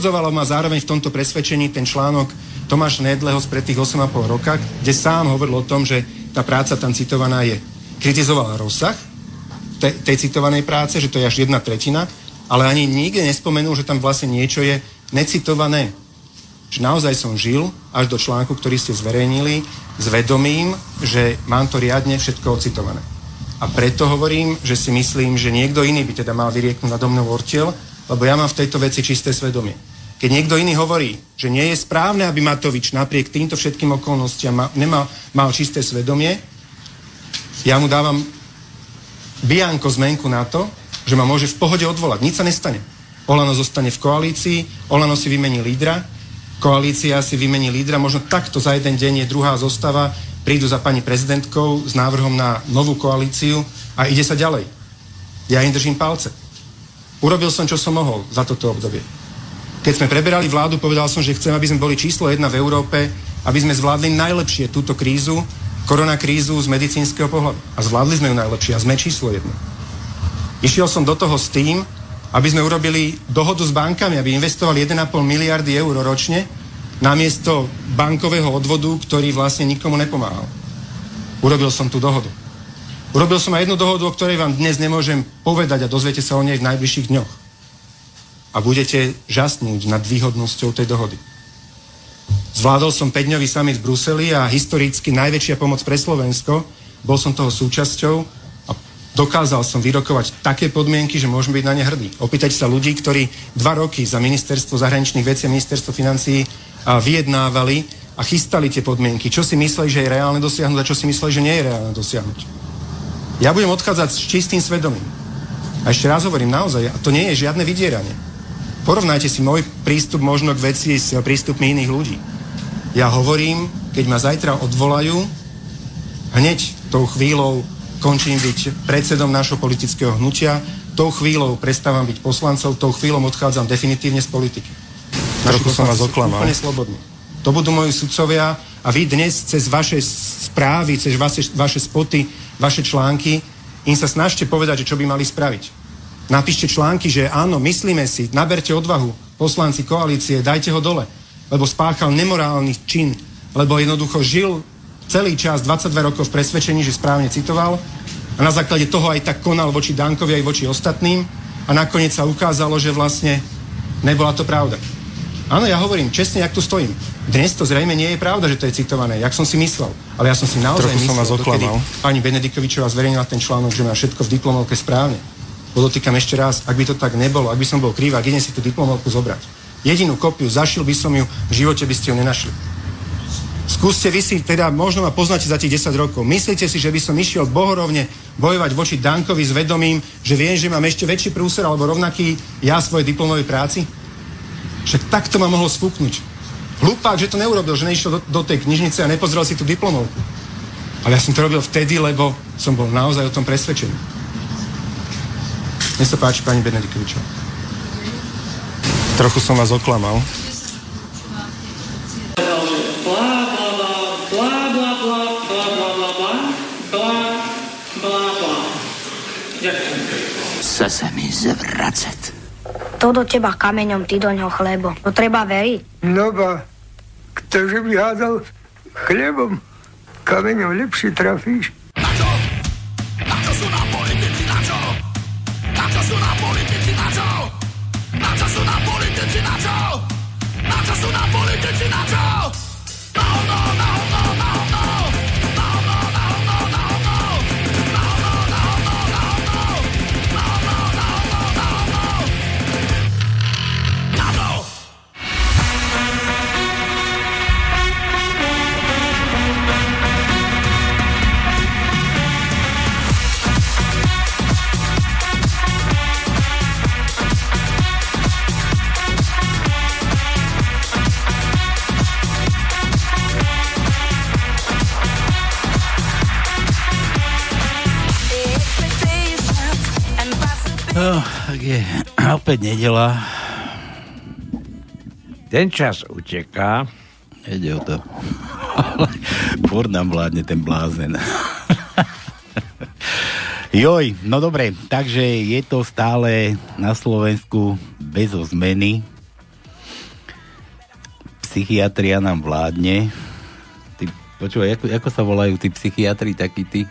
Utvrdzovalo ma zároveň v tomto presvedčení ten článok Tomáš Nedleho spred tých 8,5 roka, kde sám hovoril o tom, že tá práca tam citovaná je. Kritizovala rozsah te, tej citovanej práce, že to je až jedna tretina, ale ani nikde nespomenul, že tam vlastne niečo je necitované. Že naozaj som žil až do článku, ktorý ste zverejnili, s vedomím, že mám to riadne všetko ocitované. A preto hovorím, že si myslím, že niekto iný by teda mal vyrieknúť nado mnou ortiel, lebo ja mám v tejto veci čisté svedomie. Keď niekto iný hovorí, že nie je správne, aby Matovič napriek týmto všetkým okolnostiam ma, nemal, mal čisté svedomie, ja mu dávam bianko zmenku na to, že ma môže v pohode odvolať. Nič sa nestane. Olano zostane v koalícii, Olano si vymení lídra, koalícia si vymení lídra, možno takto za jeden deň je druhá zostava, prídu za pani prezidentkou s návrhom na novú koalíciu a ide sa ďalej. Ja im držím palce. Urobil som, čo som mohol za toto obdobie. Keď sme preberali vládu, povedal som, že chcem, aby sme boli číslo jedna v Európe, aby sme zvládli najlepšie túto krízu, koronakrízu z medicínskeho pohľadu. A zvládli sme ju najlepšie a sme číslo jedno. Išiel som do toho s tým, aby sme urobili dohodu s bankami, aby investovali 1,5 miliardy eur ročne namiesto bankového odvodu, ktorý vlastne nikomu nepomáhal. Urobil som tú dohodu. Urobil som aj jednu dohodu, o ktorej vám dnes nemôžem povedať a dozviete sa o nej v najbližších dňoch. A budete žasnúť nad výhodnosťou tej dohody. Zvládol som 5-dňový summit v Bruseli a historicky najväčšia pomoc pre Slovensko. Bol som toho súčasťou a dokázal som vyrokovať také podmienky, že môžeme byť na ne hrdí. Opýtať sa ľudí, ktorí dva roky za ministerstvo zahraničných vecí a ministerstvo financií vyjednávali a chystali tie podmienky. Čo si mysleli, že je reálne dosiahnuť a čo si mysleli, že nie je reálne dosiahnuť. Ja budem odchádzať s čistým svedomím. A ešte raz hovorím, naozaj, a to nie je žiadne vydieranie. Porovnajte si môj prístup možno k veci s prístupmi iných ľudí. Ja hovorím, keď ma zajtra odvolajú, hneď tou chvíľou končím byť predsedom našho politického hnutia, tou chvíľou prestávam byť poslancov, tou chvíľou odchádzam definitívne z politiky. Trochu som vás oklamal. Úplne slobodní. To budú moji sudcovia a vy dnes cez vaše správy, cez vaše, vaše spoty vaše články, im sa snažte povedať, že čo by mali spraviť. Napíšte články, že áno, myslíme si, naberte odvahu, poslanci koalície, dajte ho dole, lebo spáchal nemorálny čin, lebo jednoducho žil celý čas, 22 rokov v presvedčení, že správne citoval a na základe toho aj tak konal voči Dankovi aj voči ostatným a nakoniec sa ukázalo, že vlastne nebola to pravda. Áno, ja hovorím, čestne, jak tu stojím. Dnes to zrejme nie je pravda, že to je citované, jak som si myslel. Ale ja som si naozaj Trochu myslel, som vás dokedy pani Benedikovičová zverejnila ten článok, že má všetko v diplomovke správne. Podotýkam ešte raz, ak by to tak nebolo, ak by som bol krivák, idem si tú diplomovku zobrať. Jedinú kopiu, zašil by som ju, v živote by ste ju nenašli. Skúste vy si, teda možno ma poznáte za tých 10 rokov. Myslíte si, že by som išiel bohorovne bojovať voči Dankovi s vedomím, že viem, že mám ešte väčší prúser alebo rovnaký ja svojej diplomovej práci? Však takto ma mohol sfúknuť. Hlupák, že to neurobil, že nešiel do, do tej knižnice a nepozrel si tú diplomovku. Ale ja som to robil vtedy, lebo som bol naozaj o tom presvedčený. Nech sa páči, pani Benedikovičová. Trochu som vás oklamal. Chce sa mi zvracať. To do teba kameňom, ty do ňoho chlebo. To treba veriť. No ba, ktože by hádal chlebom, kameňom lepšie trafíš. Tak je opäť nedela. Ten čas uteká. Ide o to. Furt nám vládne ten blázen. Joj, no dobre, takže je to stále na Slovensku bez zmeny. psychiatria nám vládne. Ty, počúvaj, ako, ako sa volajú tí psychiatri, takí tí?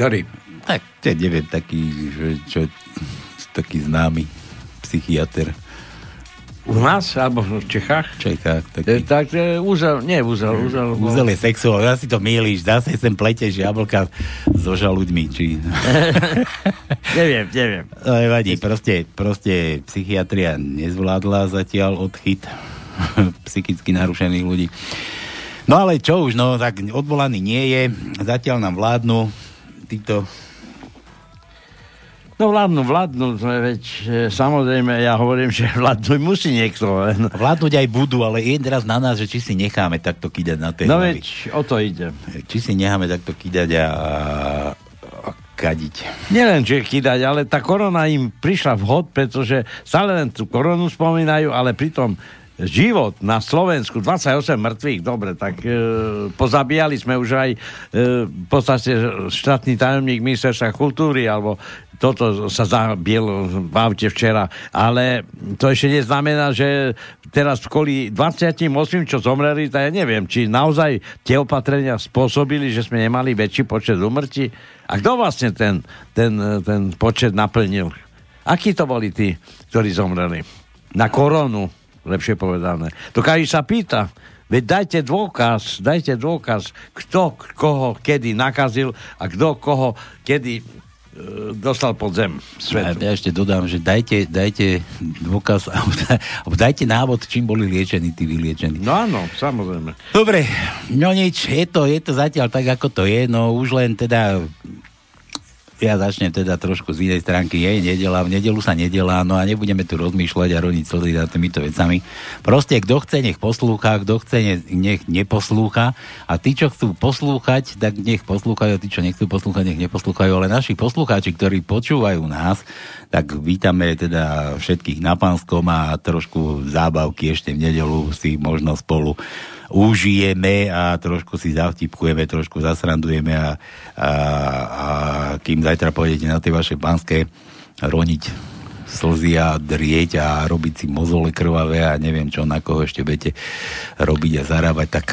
Ktorý? Tak, ja neviem, taký, že, čo, taký známy psychiatr. U nás, alebo v Čechách? V Čechách, E, taký. tak e, úzel, nie úzel, úzel. bol- Úzel je sexuál, ja si to mýliš, zase sem pleteš jablka so žalúďmi, či... neviem, neviem. No, nevadí, proste, proste psychiatria nezvládla zatiaľ odchyt psychicky narušených ľudí. No ale čo už, no tak odvolaný nie je, zatiaľ nám vládnu títo No vládnu, vládnu, je veď, e, samozrejme, ja hovorím, že vládnuť musí niekto, len... vládnuť aj budú, ale je teraz na nás, že či si necháme takto kýdať na tej No hlavy. veď, o to ide. Či si necháme takto kýdať a, a kadiť. Nielen, že kýdať, ale tá korona im prišla vhod, pretože stále len tú koronu spomínajú, ale pritom život na Slovensku, 28 mŕtvych, dobre, tak e, pozabíjali sme už aj e, v podstate štátny tajomník ministerstva kultúry, alebo toto sa zabiel v aute včera, ale to ešte neznamená, že teraz kvôli 28, čo zomreli, tak ja neviem, či naozaj tie opatrenia spôsobili, že sme nemali väčší počet umrtí. A kto vlastne ten, ten, ten počet naplnil? Akí to boli tí, ktorí zomreli? Na koronu, lepšie povedané. To každý sa pýta, veď dajte dôkaz, dajte dôkaz, kto koho kedy nakazil a kto koho kedy dostal pod zem Ja, svetu. ja ešte dodám, že dajte, dajte dôkaz, alebo dajte návod, čím boli liečení tí vyliečení. No áno, samozrejme. Dobre, no nič, je to, je to zatiaľ tak, ako to je, no už len teda ja začnem teda trošku z inej stránky, je nedela, v nedelu sa nedelá, no a nebudeme tu rozmýšľať a roniť slzy nad týmito vecami. Proste, kto chce, nech poslúcha, kto chce, ne- nech neposlúcha. A tí, čo chcú poslúchať, tak nech poslúchajú, a tí, čo nechcú poslúchať, nech neposlúchajú, ale naši poslucháči, ktorí počúvajú nás, tak vítame teda všetkých na Pánskom a trošku zábavky ešte v nedelu si možno spolu užijeme a trošku si zavtipkujeme, trošku zasrandujeme a, a, a kým zajtra pôjdete na tie vaše pánske roniť slzy a drieť a robiť si mozole krvavé a neviem čo, na koho ešte budete robiť a zarábať, tak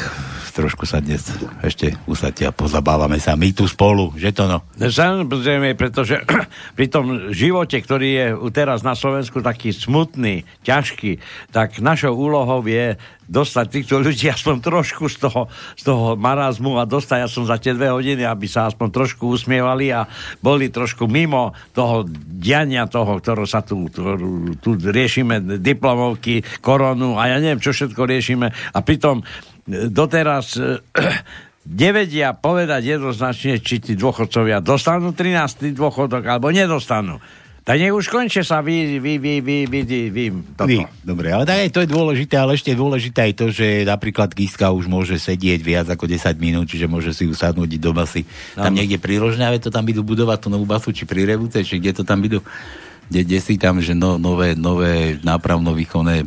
trošku sa dnes ešte usadte a pozabávame sa my tu spolu, že to no? Samozrejme, pretože pri tom živote, ktorý je teraz na Slovensku taký smutný, ťažký, tak našou úlohou je dostať týchto ľudí aspoň trošku z toho, z toho marazmu a dostať, ja som za tie dve hodiny, aby sa aspoň trošku usmievali a boli trošku mimo toho diania toho, ktoré sa tu, tu, tu riešime, diplomovky, koronu a ja neviem, čo všetko riešime a pritom doteraz e, nevedia povedať jednoznačne, či tí dôchodcovia dostanú 13. dôchodok alebo nedostanú. Tak nech už končia sa vy, vy, vy, vy, vy, vy, vy toto. Vy, dobre, ale tak aj to je dôležité, ale ešte dôležité aj to, že napríklad Kiska už môže sedieť viac ako 10 minút, čiže môže si usadnúť do basy. Tam niekde pri Rožňave to tam idú budovať tú novú basu, či pri Revúce, či kde to tam idú, kde, kde si tam, že no, nové, nové nápravno-výchovné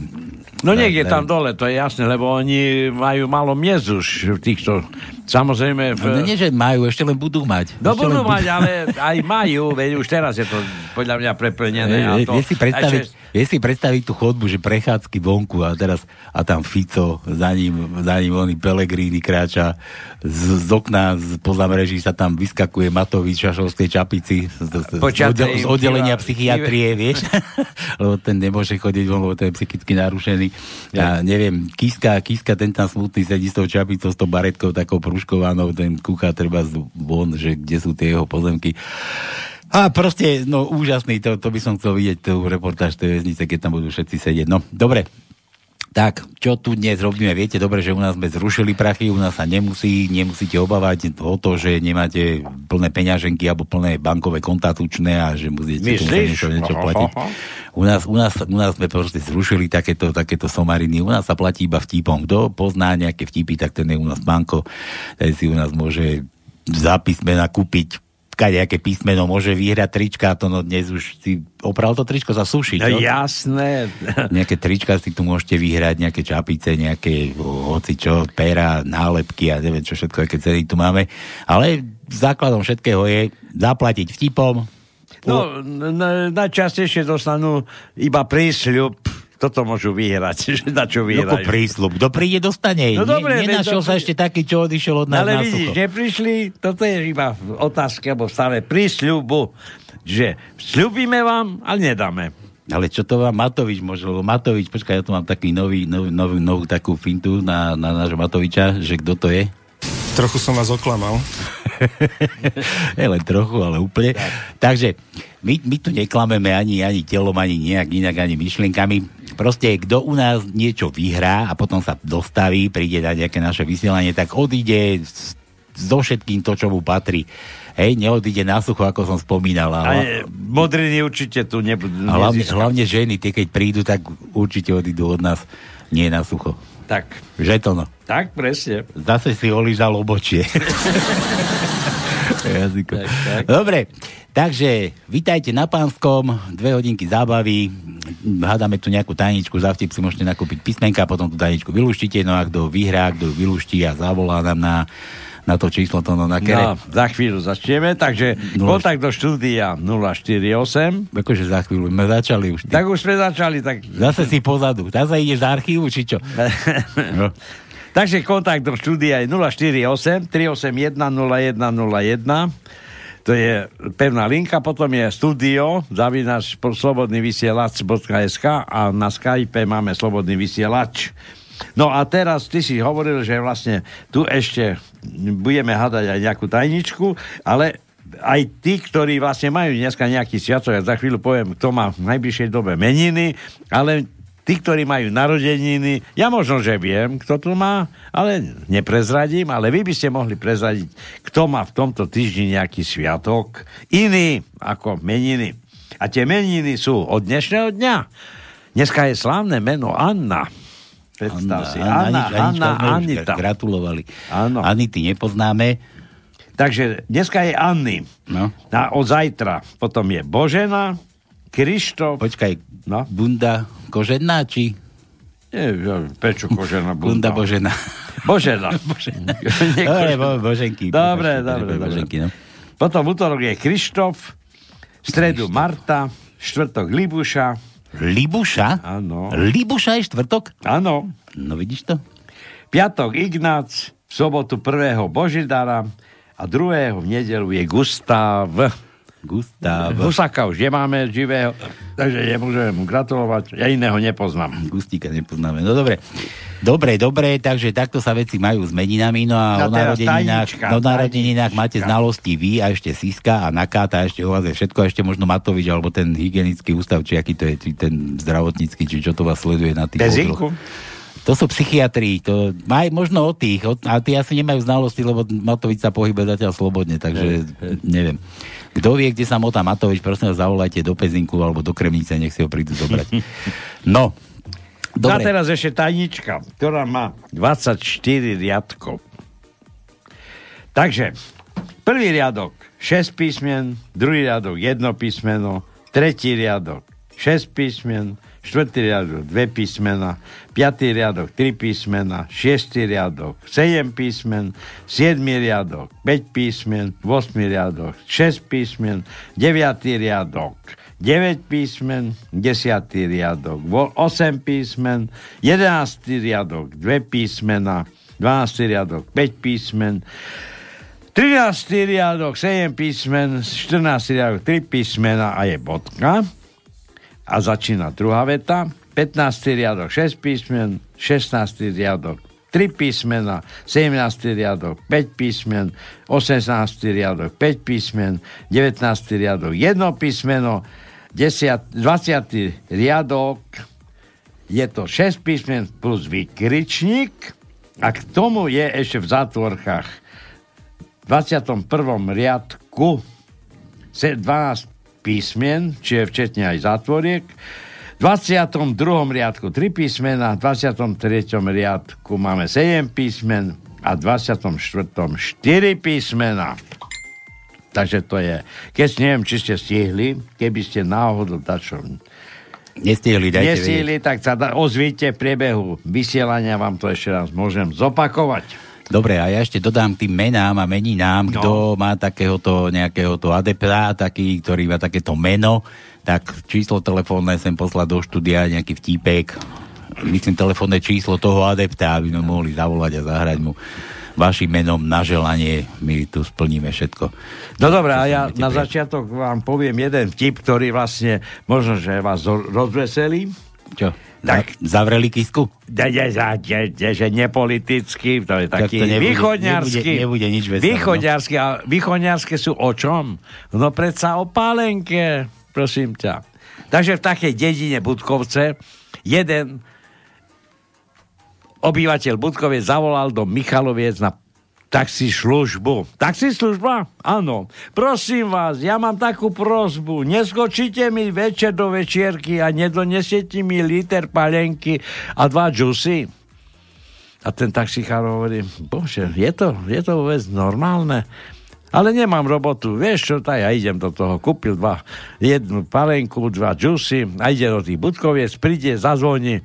No niekde ne- tam dole, to je jasné, lebo oni majú málo miest už v týchto, samozrejme... V, No, nie, že majú, ešte len budú mať. No Ešte budú len mať, ale aj majú, veď už teraz je to podľa mňa preplnené. a Vie, to, si predstaviť, a že- vie si predstaviť tú chodbu, že prechádzky vonku a teraz a tam Fico, za ním, za ním oný Pelegrini kráča, z, z okna, z, poza mreží sa tam vyskakuje Matovič šašovskej čapici z, z, oddel- z oddelenia psychiatrie, vieš, lebo ten nemôže chodiť von, lebo ten je psychicky narušený. Ja neviem, Kiska, Kiska, ten tam smutný sedí s tou čapicou, s tou baretkou takou prúškovanou, ten kúka treba von, že kde sú tie jeho pozemky. A proste, no úžasný, to, to by som chcel vidieť, tú reportáž tej väznice, keď tam budú všetci sedieť. No, dobre. Tak, čo tu dnes robíme? Viete dobre, že u nás sme zrušili prachy, u nás sa nemusí, nemusíte obávať o to, že nemáte plné peňaženky alebo plné bankové kontá tučné a že musíte niečo, niečo platiť. aha. U nás, u, nás, u nás sme proste zrušili takéto, takéto somariny. U nás sa platí iba vtipom. Kto pozná nejaké vtipy, tak ten je u nás banko. Ten si u nás môže za písmena kúpiť kadejaké písmeno, môže vyhrať trička, to no dnes už si opral to tričko za suši, No jasné. Nejaké trička si tu môžete vyhrať, nejaké čapice, nejaké hoci čo, pera, nálepky a neviem čo všetko, aké ceny tu máme. Ale základom všetkého je zaplatiť vtipom. No, n- n- najčastejšie dostanú iba prísľub, toto môžu vyhrať, že na čo Ako vyhrajú. prísľub. Kto príde, dostane. No dobre, ne, nenašiel sa ešte taký, čo odišiel od nás Ale vidíš, neprišli, toto je iba v otázke, alebo v stave prísľubu, že sľubíme vám, ale nedáme. Ale čo to vám Matovič môže, lebo Matovič, počkaj, ja tu mám taký nový, nový, nový, novú takú fintu na, na nášho Matoviča, že kto to je? Trochu som vás oklamal. je len trochu, ale úplne. Takže my, my tu neklameme ani, ani telom, ani nejak inak, ani myšlienkami. Proste, kto u nás niečo vyhrá a potom sa dostaví, príde na nejaké naše vysielanie, tak odíde so všetkým to, čo mu patrí. Hej, neodíde na sucho, ako som spomínal. Ale, modriny určite tu nebudú. hlavne, hlavne ženy, tie keď prídu, tak určite odídu od nás nie na sucho. Tak, Žetono. Tak presne. Zase si olízal obočie. Jazyko. Tak, tak. Dobre, takže vitajte na Pánskom, dve hodinky zábavy, hádame tu nejakú tajničku, za vtip si môžete nakúpiť písmenka, potom tú tajničku vylúštíte, no a kto vyhrá, kto vylúští a zavolá nám na, na to číslo to no, na kere. No, za chvíľu začneme, takže No. kontakt do štúdia 048. Akože za chvíľu, sme začali už. Ty. Tak už sme začali, tak... Zase si pozadu. Zase ideš z archívu, či čo? No. Takže kontakt do štúdia je 048 381 0101. To je pevná linka, potom je studio zavinač slobodný vysielač.sk a na Skype máme slobodný vysielač. No a teraz ty si hovoril, že vlastne tu ešte budeme hádať aj nejakú tajničku, ale aj tí, ktorí vlastne majú dneska nejaký sviatok, ja za chvíľu poviem, kto má v najbližšej dobe meniny, ale tí, ktorí majú narodeniny, ja možno, že viem, kto tu má, ale neprezradím, ale vy by ste mohli prezradiť, kto má v tomto týždni nejaký sviatok, iný ako meniny. A tie meniny sú od dnešného dňa. Dneska je slávne meno Anna. Predstav si. Anna, Anič- Anna, Anička sme už Anita. Gratulovali. Áno. Anity nepoznáme. Takže dneska je Anny. No. A od zajtra potom je Božena, Krištof, Počkaj, No. Bunda Kožená, či nie, ja, prečo Kožena Bunda Bunda? Božena? Božena. Nie Dobre, bo, Boženky. Dobre, dobre, dobre. Boženky, no. Potom v útorok je Krištof, v stredu Marta, štvrtok Libuša, Libuša? Áno. Libuša je štvrtok? áno, No vidíš to? piatok Ignác, v sobotu prvého Božidara a druhého v nedelu je Gustav. Gustav. Husaka už nemáme živého, takže nemôžem mu gratulovať, ja iného nepoznám. Gustíka nepoznáme. No dobre. Dobre, dobre, takže takto sa veci majú s meninami, no a A o narodeninách, tajnička, no, narodeninách máte znalosti vy a ešte Siska a Nakáta, a ešte o vás je všetko, a ešte možno Matovič, alebo ten hygienický ústav, či aký to je, či ten zdravotnícky, či čo to vás sleduje na tých Pezinku? To sú psychiatri, to maj, možno od tých, a tí asi nemajú znalosti, lebo Matovič sa pohybuje zatiaľ slobodne, takže neviem. Kto vie, kde sa motá Matovič, prosím vás, zavolajte do Pezinku alebo do Kremnice, nech si ho prídu zobrať. No, No a dobre. teraz ešte tajnička, ktorá má 24 riadkov. Takže, prvý riadok 6 písmen, druhý riadok 1 písmeno, tretí riadok 6 písmen, štvrtý riadok 2 písmena, piatý riadok 3 písmena, šiestý riadok 7 písmen, siedmy riadok 5 písmen, 8 riadok 6 písmen, deviatý riadok 9 písmen, 10. riadok, 8 písmen, 11. riadok, 2 písmena, 12. riadok, 5 písmen, 13. riadok, 7 písmen, 14. riadok, 3 písmena a je bodka. A začína druhá veta. 15. riadok, 6 písmen, 16. riadok, 3 písmena, 17. riadok, 5 písmen, 18. riadok, 5 písmen, 19. riadok, 1 písmeno, 10, 20. riadok, je to 6 písmen plus vykričník a k tomu je ešte v zátvorkách v 21. riadku se- 12 písmen, čiže včetne aj zátvoriek, v 22. riadku 3 písmena, v 23. riadku máme 7 písmen a v 24. 4 písmena. Takže to je, keď neviem, či ste stihli, keby ste náhodou dačo Nestihli, dajte vedieť. nestihli, tak sa da, ozvíte v priebehu vysielania, vám to ešte raz môžem zopakovať. Dobre, a ja ešte dodám tým menám a meninám, No. kto má takéhoto nejakého to adepta, taký, ktorý má takéto meno, tak číslo telefónne sem poslať do štúdia, nejaký vtípek, myslím telefónne číslo toho adepta, aby sme mohli zavolať a zahrať mu vašim menom na želanie, my tu splníme všetko. No dobré, a ja na budete začiatok vám poviem jeden vtip, ktorý vlastne možno, že vás zo- rozveselí. Čo? Tak. Tak. Zavreli kisku? De, de, de, de, že nepolitický, to je Tak taký to nebude- východňarský. nebude- nebude nič veselé, no. Východňarský, a východňarské sú o čom? No predsa o pálenke, prosím ťa. Takže v takej dedine Budkovce jeden obyvateľ Budkoviec zavolal do Michaloviec na taxi službu. Taxi služba? Áno. Prosím vás, ja mám takú prozbu. Neskočíte mi večer do večierky a nedonesiete mi liter palenky a dva džusy? A ten taxikár hovorí, bože, je to, je to vôbec normálne? Ale nemám robotu, vieš čo, tak ja idem do toho, kúpil dva, jednu palenku, dva džusy a ide do tých budkoviec, príde, zazvoní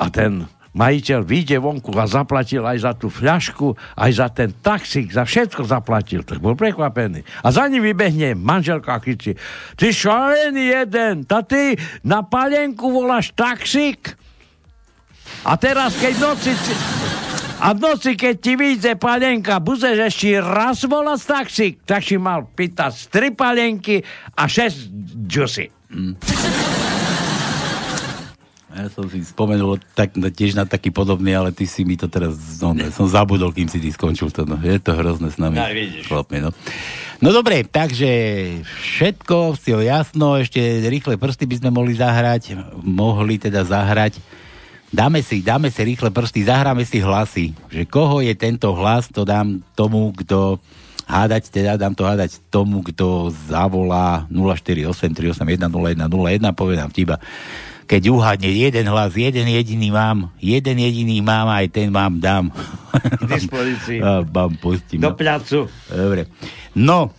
a ten majiteľ vyjde vonku a zaplatil aj za tú fľašku, aj za ten taxík, za všetko zaplatil. Tak bol prekvapený. A za ním vybehne manželka a kričí, ty šalený jeden, ta ty na palenku voláš taxík? A teraz, keď noci... A v noci, keď ti vyjde palenka, budeš ešte raz volať taxík, tak si mal pýtať tri palenky a šesť džusy. Ja som si spomenul tak, tiež na taký podobný, ale ty si mi to teraz, no, ne, som zabudol, kým si ty skončil to, no. Je to hrozné s nami. Ja, vidíš. Chlapmi, no. no dobre, takže všetko, si ho jasno, ešte rýchle prsty by sme mohli zahrať, mohli teda zahrať. Dáme si, dáme si rýchle prsty, zahráme si hlasy. Že koho je tento hlas, to dám tomu, kto hádať, teda dám to hádať tomu, kto zavolá 0483810101, povie nám tiba. Keď uhádne jeden hlas, jeden jediný mám, jeden jediný mám, aj ten vám dám. K dispozícii. Vám pustím. Do no. placu. Dobre. No,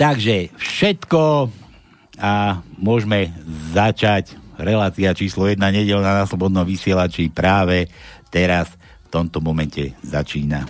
takže všetko a môžeme začať relácia číslo 1 nedelná na slobodnom vysielači práve teraz v tomto momente začína.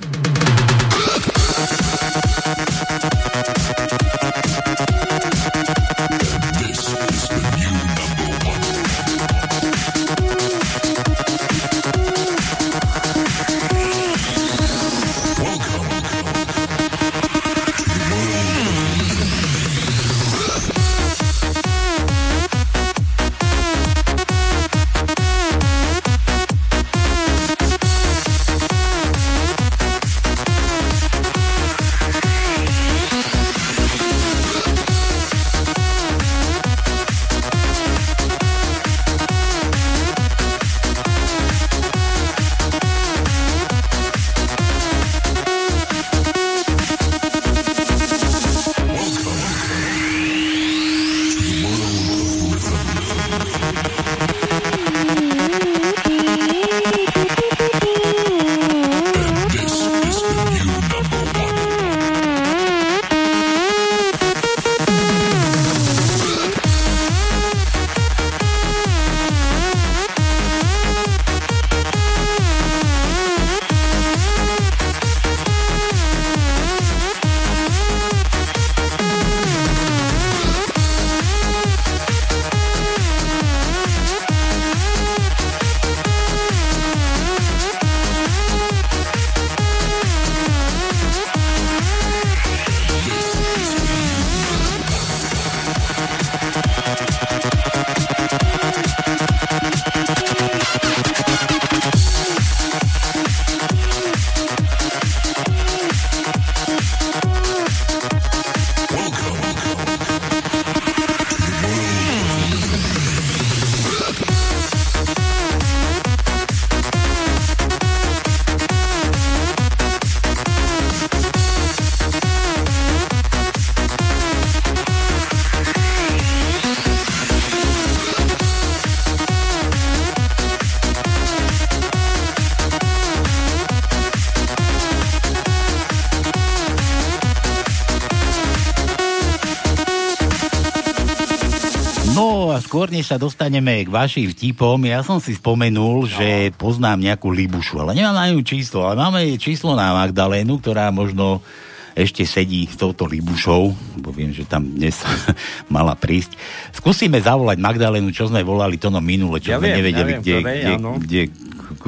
Než sa dostaneme k vašim vtipom, ja som si spomenul, že poznám nejakú Libušu, ale nemám na ňu číslo, ale máme jej číslo na Magdalénu, ktorá možno ešte sedí s touto Libušou, bo viem, že tam dnes mala prísť. Skúsime zavolať Magdalénu, čo sme volali to no minule, čo Ja sme viem, nevedeli, ja viem, kde, kde, áno. kde,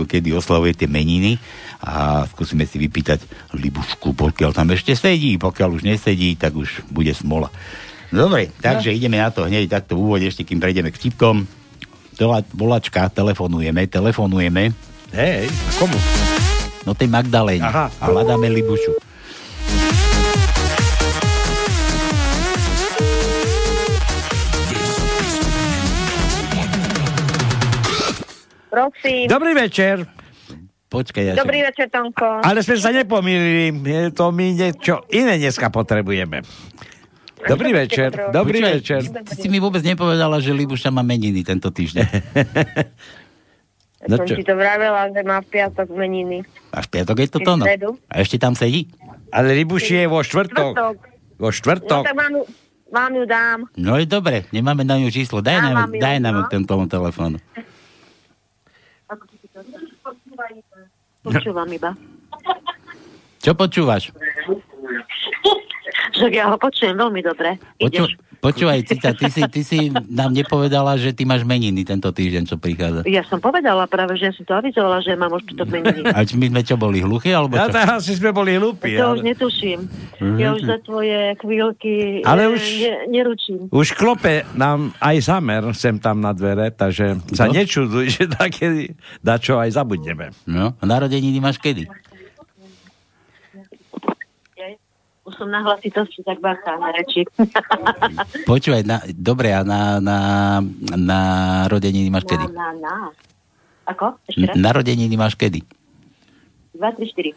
kedy oslavujete meniny a skúsime si vypýtať Libušku, pokiaľ tam ešte sedí, pokiaľ už nesedí, tak už bude smola. Dobre, takže ideme na to hneď takto v úvode, ešte kým prejdeme k vtipkom. Tela, volačka, telefonujeme, telefonujeme. Hej, a komu? No tej Magdaléne. Aha. A hľadáme Libušu. Prosím. Dobrý večer. Počkaj, ja Dobrý večer, Tonko. Ale sme sa nepomýlili, je to my niečo iné dneska potrebujeme. Dobrý večer, dobrý Počkaj, večer. Ty si mi vôbec nepovedala, že Libuša má meniny tento týždeň. No som čo? ti to vravela, že má v piatok meniny. Až piatok je toto, no. V stredu. A ešte tam sedí? Ale Libuši je vo štvrtok. Štvrtok. Vo No štvrtok. tak vám, ju- vám ju dám. No je dobre, nemáme na ňu číslo. Daj nám, mám ju, daj nám no. ten tomu telefónu. Počúvam iba. Čo počúvaš? Však ja ho počujem veľmi dobre. Poču, Ideš. počúvaj, Cica, ty si, ty si nám nepovedala, že ty máš meniny tento týždeň, čo prichádza. Ja som povedala práve, že ja som to avizovala, že mám už piatok meniny. A či my sme čo boli, hluchí, alebo Ja čo? tak asi sme boli hlúpi. To už Ale... netuším. Ja už za tvoje chvíľky Ale eh, už- ne, neručím. Už klope nám aj zamer sem tam na dvere, takže sa No. nečuduj, že také dačo aj zabudneme. No, narodeniny máš kedy? Už som na hlasitosti tak na reči. Počúvaj, na, dobre, a na, na, na narodeniny máš kedy? Na, na, na. Ako? Ešte raz? Narodeniny máš kedy? 2, 3, 4.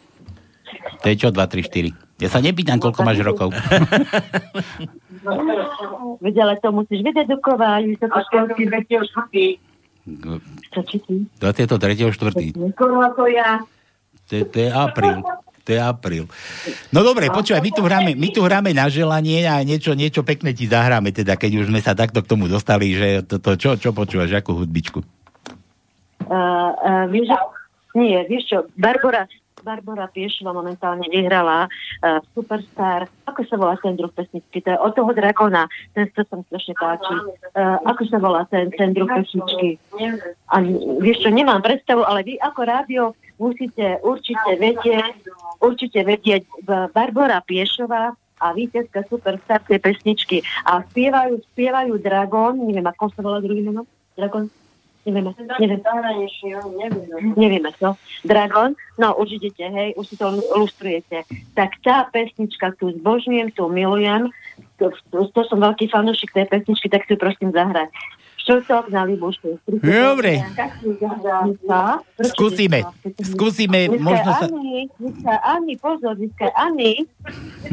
To je čo 2, 3, 4? Ja sa nepýtam, koľko máš rokov. Veď ale to musíš vydedukovať, vysokoškolský Čo či ty? 23. 4. Skoro ako ja. To, je- to je apríl. To je apríl. No dobre, počúvaj, my tu hráme, my tu hráme na želanie a niečo, niečo pekné ti zahráme, teda keď už sme sa takto k tomu dostali, že to, to čo, čo počúvaš, akú hudbičku? Uh, uh, vieš, nie, vieš čo, Barbara, Barbara Piešova momentálne vyhrala uh, Superstar, ako sa volá ten druh pesničky, to je od toho Dragona, ten sa mi strašne páči. Uh, ako sa volá ten, ten druh pesničky? A vieš čo, nemám predstavu, ale vy ako rádio musíte určite vedieť, určite vedieť Barbara Piešová a víťazka Superstar tej pesničky. A spievajú, spievajú Dragon, neviem, ako sa volá druhý meno? Dragon? Nevieme, neviem. Nevieme to. Dragon, no už idete, hej, už si to ilustrujete. Tak tá pesnička tu zbožňujem, tu milujem, to, to som veľký fanúšik tej pesničky, tak si ju prosím zahrať. Štvrtok na Libušu. Dobre. Skúsime, skúsime, dneska možno sa... Ani, pozor, Ani.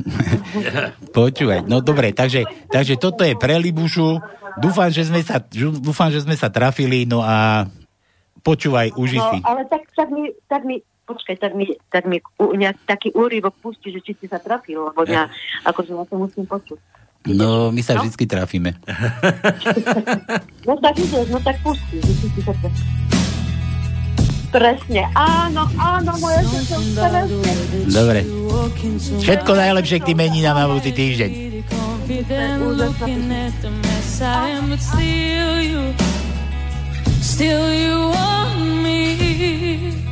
Počúvaj, no dobre, takže, takže toto je pre Libušu. Dúfam, že sme sa, dúfam, že sme sa trafili, no a počúvaj, uži si. No, ale tak, tak mi, tak mi, počkaj, tak mi, tak mi u, nejak, taký úryvok pustí, že či si sa trafil, lebo ja, akože ja to musím počuť. No, my sa vždy trafíme. No tak ideš, no tak trafil. Presne, áno, áno, moja srdce, presne. Dobre. Všetko najlepšie k tým meninám na budúci týždeň. still you want me.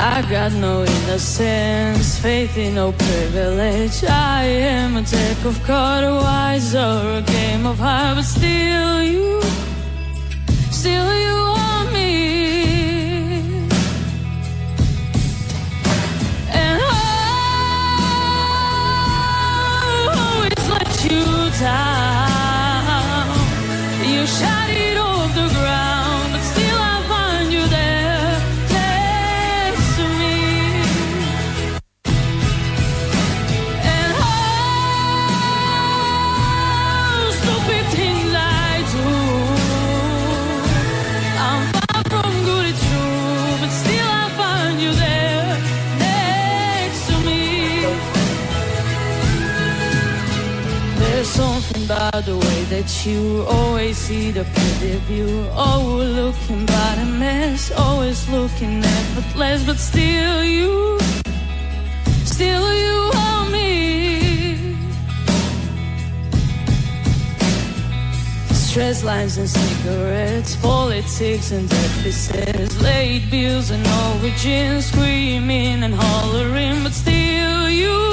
I got no innocence, faith in no privilege. I am a deck of cards, wise or a game of heart, but still you, still you want me. And I always let you down. You shot by the way that you always see the pretty view. Oh, Overlooking by the mess, always looking effortless, but still you, still you want me. Stress lines and cigarettes, politics and deficits, late bills and origins, screaming and hollering, but still you,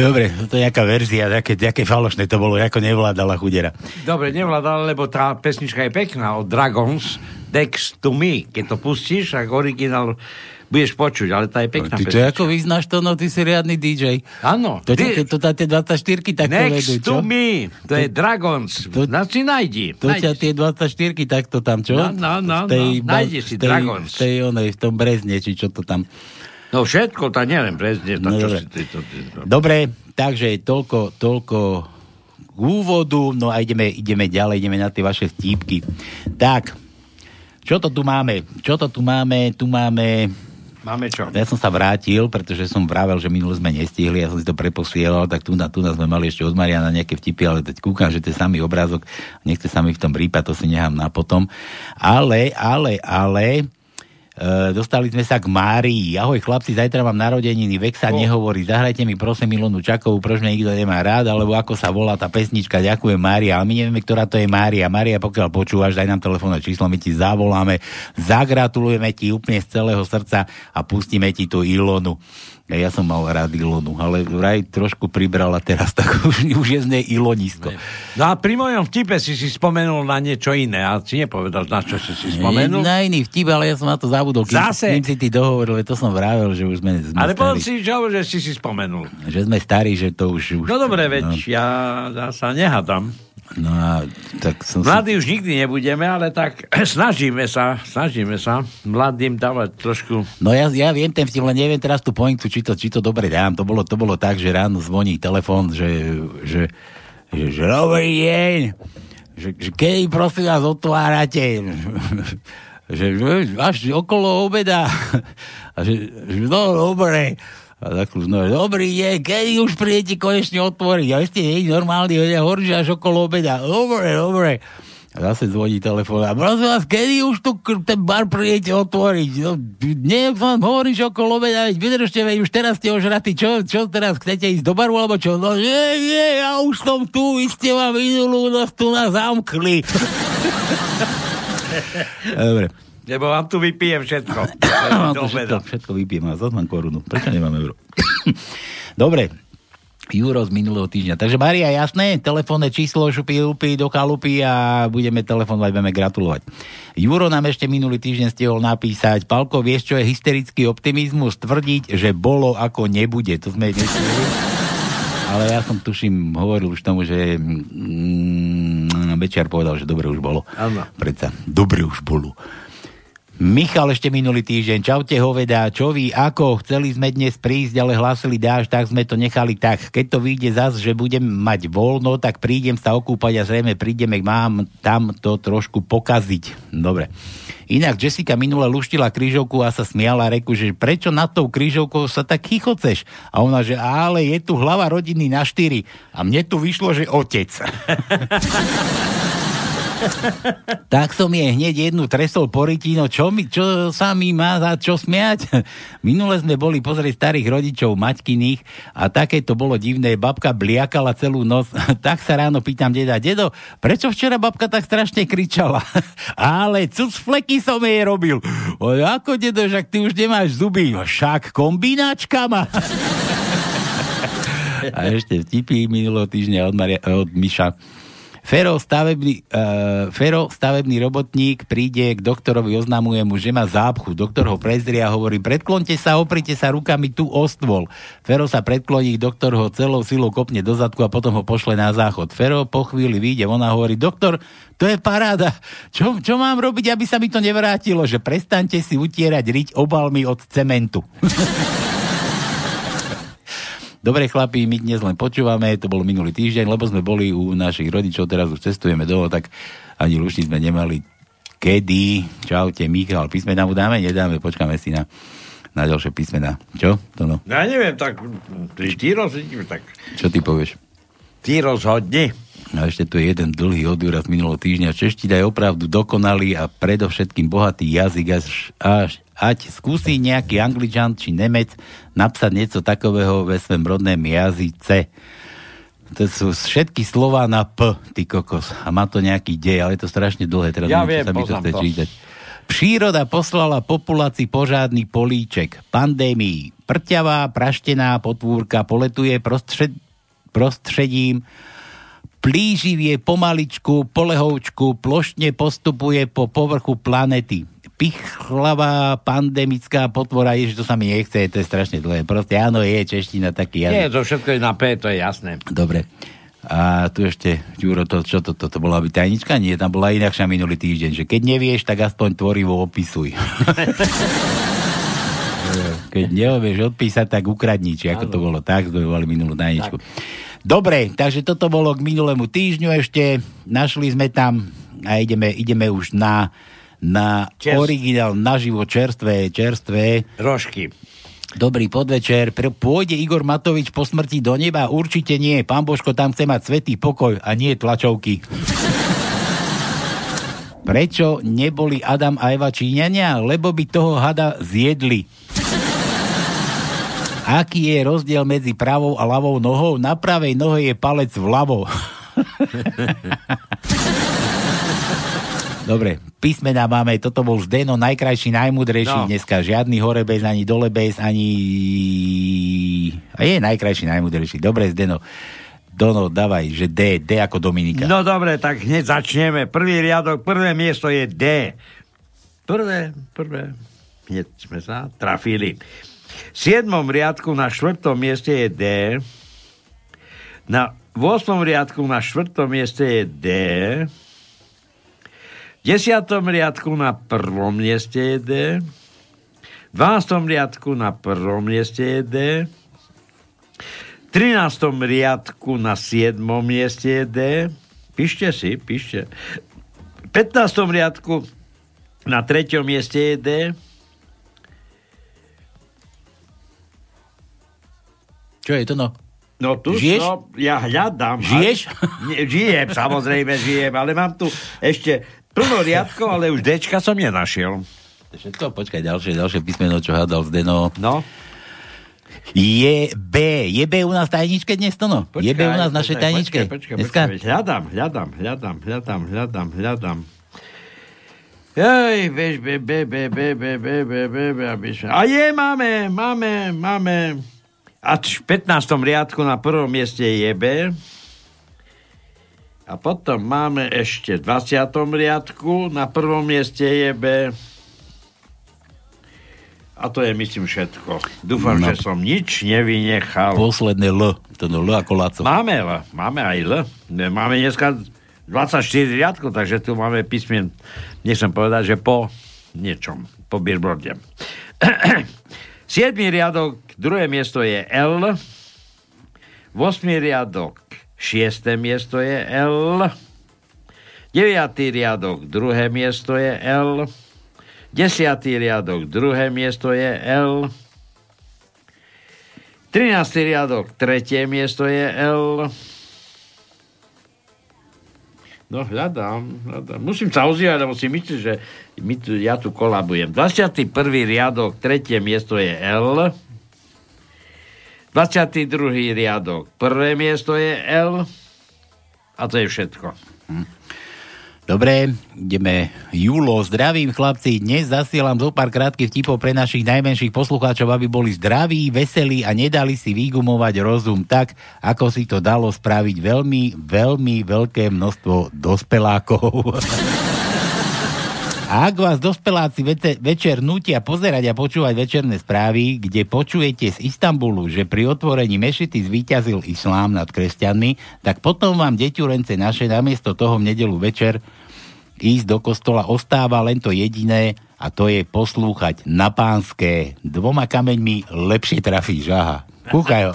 Dobre, to je nejaká verzia, také, také falošné to bolo, ako nevládala chudera. Dobre, nevládal, lebo tá pesnička je pekná od Dragons, Dex to me. Keď to pustíš, ak originál budeš počuť, ale tá je pekná Ty to pesnička. ako vyznáš to, no ty si riadny DJ. Áno. To, Ty- to, to, to, tie 24 takto vedú, Next čo? to me, to je Dragons. To- Na si nájdi. To ťa nájdi. tie 24 takto tam, čo? No, no, no, V tej, no. Nájdi si tej, Dragons. V tej, onej, v tom brezne, či čo to tam. No všetko, to neviem presne. To, No, čo dobre. si, ty, to, ty, to. Dobre, takže toľko, toľko k úvodu, no a ideme, ideme ďalej, ideme na tie vaše vtípky. Tak, čo to tu máme? Čo to tu máme? Tu máme... Máme čo? Ja som sa vrátil, pretože som vravel, že minule sme nestihli, ja som si to preposielal, tak tu na, tu na sme mali ešte od Mariana nejaké vtipy, ale teď kúkam, že to je samý obrázok, nechce sa mi v tom rýpať, to si nechám na potom. Ale, ale, ale, dostali sme sa k Márii. Ahoj chlapci, zajtra mám narodeniny, vek sa nehovorí, zahrajte mi prosím Milonu Čakovú, proč nikto nemá rád, alebo ako sa volá tá pesnička, ďakujem Mária, ale my nevieme, ktorá to je Mária. Mária, pokiaľ počúvaš, daj nám telefónne číslo, my ti zavoláme, zagratulujeme ti úplne z celého srdca a pustíme ti tú Ilonu. Ja som mal rád Ilonu, ale vraj trošku pribrala teraz, tak už, už je z nej Ilonisko. No a pri mojom vtipe si si spomenul na niečo iné. A si nepovedal, na čo si si spomenul. Na iný vtip, ale ja som na to zabudol. Kým, Zase? Kým si ty dohovoril, to som vravel, že už sme, sme Ale starí. potom si čo, že si si spomenul. Že sme starí, že to už... už No dobre, veď No, ja, ja sa nehádam. No a tak som si... Mladí už nikdy nebudeme, ale tak snažíme sa, snažíme sa mladým dávať trošku... No ja, ja viem ten vtip, len neviem teraz tú pointu, či to, či to dobre dám. To bolo, to bolo tak, že ráno zvoní telefón, že, že, že, že dobrý deň, že, že kedy prosím vás otvárate, že, že až okolo obeda. A že, že no dobre. A tak už, no, dobrý deň, kedy už prídete konečne otvoriť? A ešte nie je normálny, ja že až okolo obeda. Dobre, dobre. A zase zvoní telefón. A prosím vás, kedy už tu ten bar prídete otvoriť? No, nie, vám hovorím, že okolo obeda, veď vydržte, veď už teraz ste ožratí. Čo, čo teraz, chcete ísť do baru, alebo čo? No nie, nie, ja už som tu, vy ste ma minulú noc tu nás zamkli. Dobre. Lebo vám tu vypijem všetko. To všetko, všetko vypijem a zase mám korunu. Prečo nemám euro? Dobre, Juro z minulého týždňa. Takže Maria, jasné, telefónne číslo šupy upy do kalupy a budeme telefonovať, budeme gratulovať. Juro nám ešte minulý týždeň stihol napísať, Palko, vieš, čo je hysterický optimizmus? Tvrdiť, že bolo ako nebude. To sme nestihli. Ale ja som tuším, hovoril už tomu, že mm, Bečiar povedal, že dobre už bolo. Áno. Predsa, dobre už bolo. Michal ešte minulý týždeň, čaute hoveda, čo vy, ako, chceli sme dnes prísť, ale hlásili dáž, tak sme to nechali tak. Keď to vyjde zas, že budem mať voľno, tak prídem sa okúpať a zrejme prídeme, mám tam to trošku pokaziť. Dobre. Inak Jessica minule luštila krížovku a sa smiala reku, že prečo nad tou krížovkou sa tak chychoceš? A ona, že ale je tu hlava rodiny na štyri. A mne tu vyšlo, že otec. tak som jej hneď jednu tresol po ryti, no čo, mi, čo sa mi má za čo smiať? Minule sme boli pozrieť starých rodičov Maťkyných a také to bolo divné, babka bliakala celú noc, tak sa ráno pýtam deda, dedo, prečo včera babka tak strašne kričala? Ale cuc fleky som jej robil. O, ako dedo, že ty už nemáš zuby? Však kombináčka má. A ešte vtipy minulého týždňa od, Maria, od Miša. Fero stavebný, uh, Fero, stavebný robotník, príde k doktorovi, oznamuje mu, že má zápchu. Doktor ho prezrie a hovorí, predklonte sa, oprite sa rukami tu o stôl. Fero sa predkloní, doktor ho celou silou kopne do zadku a potom ho pošle na záchod. Fero po chvíli vyjde, ona hovorí, doktor, to je paráda. Čo, čo mám robiť, aby sa mi to nevrátilo? Že prestaňte si utierať riť obalmi od cementu. Dobre chlapi, my dnes len počúvame, to bolo minulý týždeň, lebo sme boli u našich rodičov, teraz už cestujeme dole, tak ani lušni sme nemali kedy. Čaute, Michal, písmena mu dáme? Nedáme, počkáme si na, na ďalšie písmena. Čo? To no. Ja neviem, tak ty, ty rozhodni, tak Čo ty povieš? Ty rozhodni. A ešte tu je jeden dlhý odúraz minulého týždňa. Čeština je opravdu dokonalý a predovšetkým bohatý jazyk, až, až ať skúsi nejaký angličan či nemec napsať niečo takového ve svém rodném jazyce. To sú všetky slova na P, ty kokos. A má to nejaký dej, ale je to strašne dlhé. Teraz Ja neviem, viem, sa mi to chce to. čítať. Príroda poslala populácii požádny políček. Pandémii. Prťavá, praštená potvúrka poletuje prostřed, prostředím plíživie pomaličku, polehoučku, plošne postupuje po povrchu planety. Pichlavá pandemická potvora, ježiš, to sa mi nechce, to je strašne dlhé. Proste áno, je čeština taký Nie, jazyk. to všetko je na P, to je jasné. Dobre. A tu ešte, Ďuro, to, čo to, to, to bola by tajnička? Nie, tam bola inakšia minulý týždeň, že keď nevieš, tak aspoň tvorivo opisuj. keď nevieš odpísať, tak ukradni, či ako to bolo. Tak sme volali minulú tajničku. Dobre, takže toto bolo k minulému týždňu ešte. Našli sme tam a ideme, ideme už na, na Čerst- originál, naživo čerstvé, čerstvé. Rožky. Dobrý podvečer. Pôjde Igor Matovič po smrti do neba? Určite nie. Pán Božko tam chce mať svetý pokoj a nie tlačovky. Prečo neboli Adam a Eva Číňania? Lebo by toho hada zjedli. Aký je rozdiel medzi pravou a ľavou nohou? Na pravej nohe je palec vľavo. Dobre, písmená máme, toto bol Zdeno, najkrajší, najmudrejší No. dneska. Žiadny horebez, ani dolebez, ani... A je najkrajší, najmudrejší. Dobre, Zdeno. Dono, dávaj, že D, D ako Dominika. No dobre, tak hneď začneme. Prvý riadok, prvé miesto je D. Prvé, prvé. Hneď sme sa trafili. Siedmom riadku na štvrtom mieste je D. Na 8. riadku na štvrtom mieste je D. V 10. riadku na prvom mieste je D. V 12. riadku na prvom mieste je D. V 13. riadku na 7. mieste je D. Píšte si, píšte. V 15. riadku na 3. mieste je D. Čo je to no? No tu Žiješ? som, ja hľadám. Žiješ? Nie, žijem, samozrejme žijem, ale mám tu ešte plno riadkov, ale už Dčka som nenašiel. Všetko, počkaj, ďalšie, ďalšie písmeno, čo hádal Zdeno. No. Je B. Je B u nás tajničke dnes, to no? je B u nás našej počkaj, tajničke? Počkaj, počkaj, Dneska? počkaj, hľadám, hľadám, hľadám, hľadám, hľadám, hľadám. Hej, vieš, be, be, be, be, be, be, be, aby sa... A je, máme, máme, máme. A v 15. riadku na prvom mieste je B. A potom máme ešte v 20. riadku na prvom mieste je B. A to je, myslím, všetko. Dúfam, No. že som nič nevynechal. Posledné L. To no L ako Laco. Máme L, máme aj L. Máme dneska 24 riadkov, takže tu máme písmen, nechcem povedať, že po niečom, po billboarde. 7. riadok, druhé miesto je L. 8. riadok, 6. miesto je L. 9. riadok, druhé miesto je L. 10. riadok, druhé miesto je L. 13. riadok, tretie miesto je L. No, hľadám, hľadám. Musím sa ozývať, lebo si myslím, že my tu, ja tu kolabujem. 21. riadok, tretie miesto je L. 22. riadok, prvé miesto je L. A to je všetko. Dobre, ideme. Julo, zdravím chlapci. Dnes zasielam zo pár krátkych vtipov pre našich najmenších poslucháčov, aby boli zdraví, veselí a nedali si vygumovať rozum tak, ako si to dalo spraviť veľmi, veľmi veľké množstvo dospelákov. A ak vás dospeláci vete, večer nutia pozerať a počúvať večerné správy, kde počujete z Istanbulu, že pri otvorení mešity zvíťazil islám nad kresťanmi, tak potom vám deťurence naše namiesto toho v nedelu večer ísť do kostola ostáva len to jediné a to je poslúchať na pánske. Dvoma kameňmi lepšie trafíš, aha. Kúkaj ho.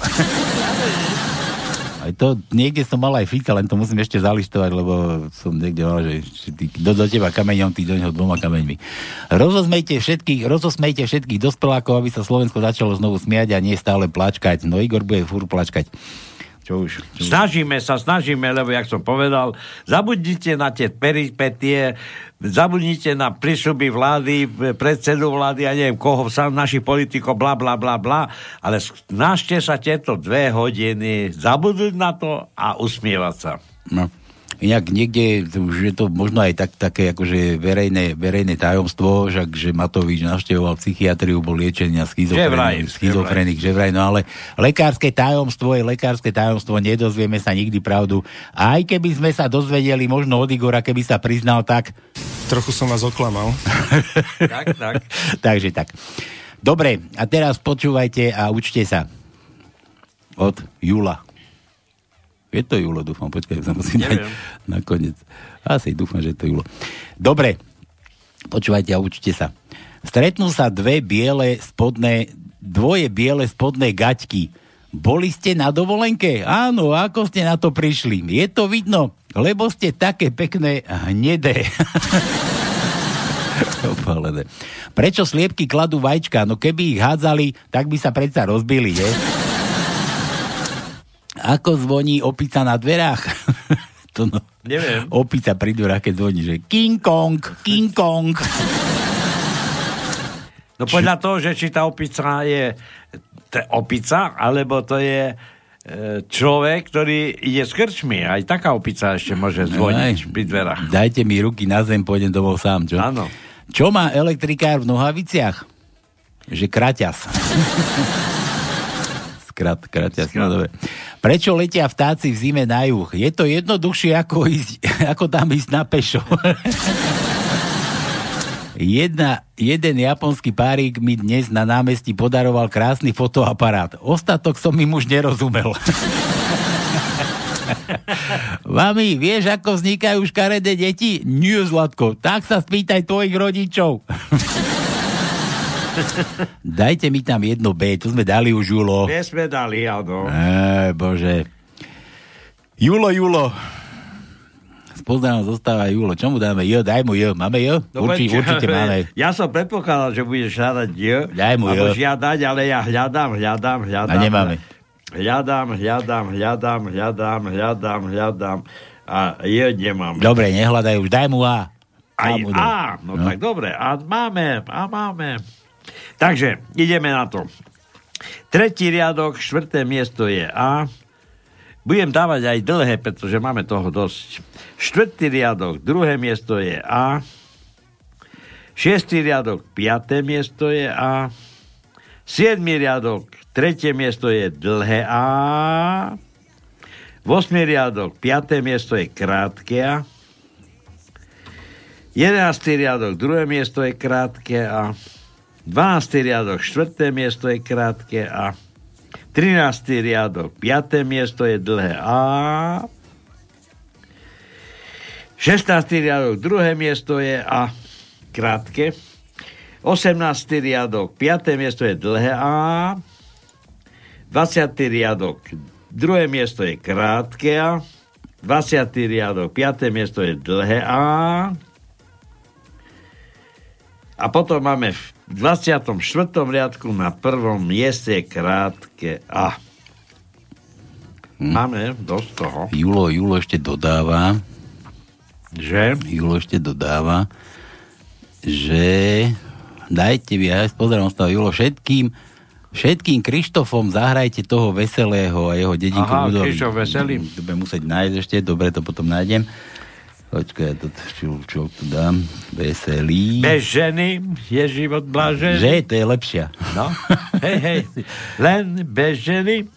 To, niekde som mal aj Fica, len to musím ešte zalistovať, lebo som niekde mal, že, ty, do, do teba kameňom, ty do neho dvoma kameňmi. Rozosmejte všetkých, rozosmejte všetkých dospelákov, aby sa Slovensko začalo znovu smiať a nie stále plačkať. No Igor bude furt plačkať. Čo už? Čo? Snažíme sa, snažíme, lebo jak som povedal, zabudnite na tie peripetie, zabudnite na prísľuby vlády, predsedu vlády, ja neviem koho, sám našich politikov, bla, bla, bla, bla, ale snažte sa tieto dve hodiny zabudnúť na to a usmievať sa. No. Inak niekde, už je to možno aj tak, také akože verejné, verejné tajomstvo, že, že Matovič navštevoval psychiatriu, bol liečený na schizofrenik, schizofrenik, že vraj, no ale lekárske tajomstvo je lekárske tajomstvo, nedozvieme sa nikdy pravdu. A aj keby sme sa dozvedeli možno od Igora, keby sa priznal tak... Trochu som vás oklamal. tak, tak. Takže tak. Dobre, a teraz počúvajte a učte sa. Od Jula. Je to Julo, dúfam, počkaj, sa musím dať nakoniec. Asi dúfam, že je to Julo. Dobre, počúvajte a učte sa. Stretnú sa dve biele spodné, dvoje biele spodné gaťky. Boli ste na dovolenke? Áno, ako ste na to prišli? Je to vidno, lebo ste také pekné hnedé. Prečo sliepky kladú vajíčka? No keby ich hádzali, tak by sa predsa rozbili, je? Ako zvoní opica na dverách? to no. Neviem. Opica pri dverách, keď zvoní, že King Kong, King Kong. No podľa toho, že či tá opica je t- opica, alebo to je e, človek, ktorý ide s krčmi. Aj taká opica ešte môže zvoniť Aj. pri dverách. Dajte mi ruky na zem, pôjdem domov sám, čo? Áno. Čo má elektrikár v nohaviciach? Že kraťas. Skrat, kraťas, no dobre. Prečo letia vtáci v zime na juh? Je to jednoduchšie ako, ísť, ako tam ísť na pešo. Jedna, jeden japonský párik mi dnes na námestí podaroval krásny fotoaparát. Ostatok som im už nerozumel. Mami, vieš, ako vznikajú škaredé deti? Nie, Zlatko, tak sa spýtaj tvojich rodičov. Dajte mi tam jedno B, tu sme dali už Julo. My sme dali, áno. Ej, bože. Julo, Julo. Spoznám zostáva Julo. Čomu dáme? Jo, daj mu jo. Máme jo? No, Urči, veď, určite máme. Ja som predpokladal, že budeš hľadať jo. Daj mu jo. žiadať, ale ja hľadám, hľadám, hľadám. A nemáme. Hľadám, hľadám, hľadám, hľadám, hľadám, hľadám. A jo nemám. Dobre, nehľadaj už. Daj mu A. Aj mu A, daj. no, tak dobre. A máme, a máme. Takže, ideme na to. Tretí riadok, štvrté miesto je A. Budem dávať aj dlhé, pretože máme toho dosť. Štvrtý riadok, druhé miesto je A. Šiestý riadok, piaté miesto je A. Siedmý riadok, tretie miesto je dlhé A. Vosmý riadok, piaté miesto je krátke A. Jedenáctý riadok, druhé miesto je krátke A. 12. riadok, 4. miesto je krátke A. 13. riadok, 5. miesto je dlhé A. 16. riadok, 2. miesto je A. Krátke. 18. riadok, 5. miesto je dlhé A. 20. riadok, 2. miesto je krátke A. 20. riadok, 5. miesto je dlhé A. A potom máme v 24. riadku na prvom mieste krátke A. Máme dosť toho. Julo, Julo ešte dodáva, Že? Julo ešte dodáva, že dajte pozerám z toho, Julo, všetkým, všetkým Krištofom zahrajte toho veselého a jeho dedinku Aha. Krištof Veselý. Budem musieť nájsť ešte, dobre, to potom nájdem. Počkaj, ja to, čo, čo tu dám? Veselý. Bez ženy je život blážený. Že? To je lepšia. No, hej, hej. Len bez ženy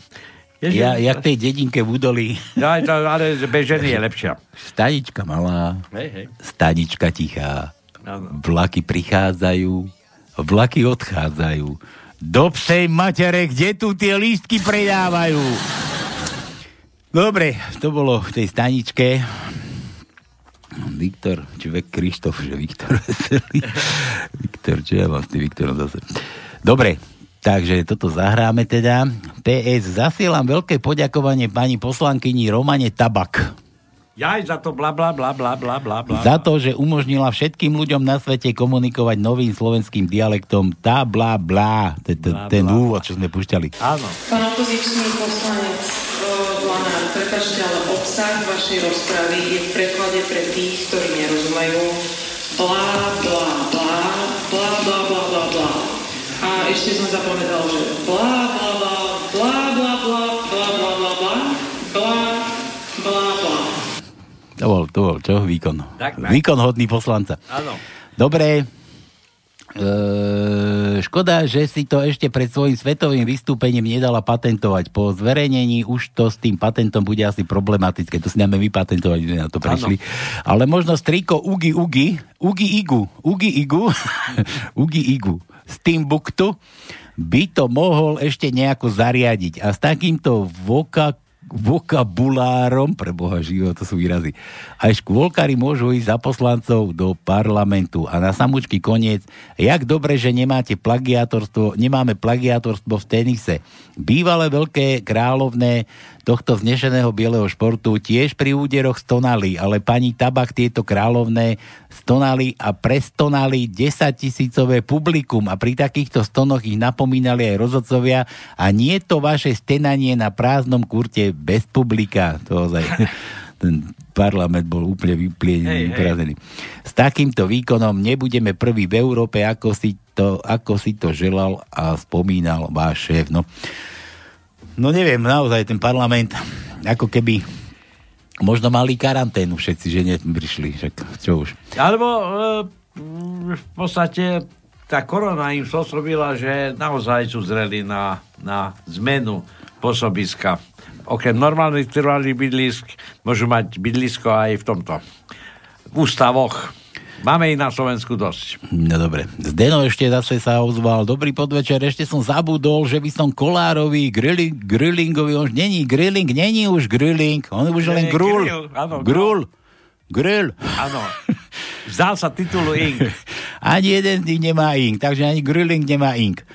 je Ja, život jak tej dedinke v údolí. No, to, ale bez ženy je lepšia. Stanička malá, Hej, hej. stanička tichá. Áno. Vlaky prichádzajú, vlaky odchádzajú. Do psej matere, kde tu tie lístky predávajú? Dobre, to bolo v tej staničke. Viktor, či Vek Krištof, že Viktor Veselý. Viktor, čo ja tým Viktorom zase. Dobre, takže toto zahráme teda. PS, zasielam veľké poďakovanie pani poslankyni Romane Tabak. Jaj za to bla bla bla bla bla bla bla. Za to, že umožnila všetkým ľuďom na svete komunikovať novým slovenským dialektom tá bla bla. Ten- úvod, čo sme pušťali. Áno. Pán opozičný poslanec prepačte, ale obsah vašej rozpravy je v preklade pre tých, ktorí nerozumejú. Blá, blá, blá, blá, blá, blá, blá, blá. A ešte som zapovedal, že blá, blá, blá, blá, blá, blá, blá, blá, blá, blá, blá, blá, blá. To bol, to bol, čo? Výkon. Tak, tak. Výkon hodný poslanca. Áno. Dobre. E, škoda, že si to ešte pred svojim svetovým vystúpením nedala patentovať. Po zverejnení už to s tým patentom bude asi problematické. To si dáme vypatentovať, že na to prišli. Ale možno striko Ugi Ugi, Ugi Igu, Ugi Igu, Ugi Igu z Timbuktu by to mohol ešte nejako zariadiť. A s takýmto voka vokabulárom, pre Boha živého, to sú výrazy. Aj škôlkári môžu ísť za poslancov do parlamentu. A na samúčky koniec, jak dobre, že nemáte plagiátorstvo, nemáme plagiátorstvo v tenise. Bývalé veľké kráľovné tohto vznešeného bieleho športu tiež pri úderoch stonali, ale pani Tabak tieto kráľovné stonali a prestonali 10 tisícové publikum a pri takýchto stonoch ich napomínali aj rozhodcovia a nie to vaše stenanie na prázdnom kurte bez publika. To ozaj, ten parlament bol úplne vyplienený, vyprázdnený. S takýmto výkonom nebudeme prví v Európe, ako si to, ako si to želal a spomínal váš šéf. No, no neviem, naozaj ten parlament, ako keby možno mali karanténu všetci, že neprišli. Však čo už. Alebo e, v podstate tá korona im spôsobila, že naozaj sú zreli na, na zmenu pôsobiska. Okrem normálnych trvalých bydlisk môžu mať bydlisko aj v tomto. V ústavoch. Máme ich na Slovensku dosť. No dobre. Zdeno ešte zase sa ozval. Dobrý podvečer, ešte som zabudol, že by som Kolárovi, grilling, grillingovi, on už není grilling, není už grilling, on už len grul. Grul. Grill. Áno. Vzdal sa titulu Ing. Ani jeden z nich nemá ink, takže ani grilling nemá ink.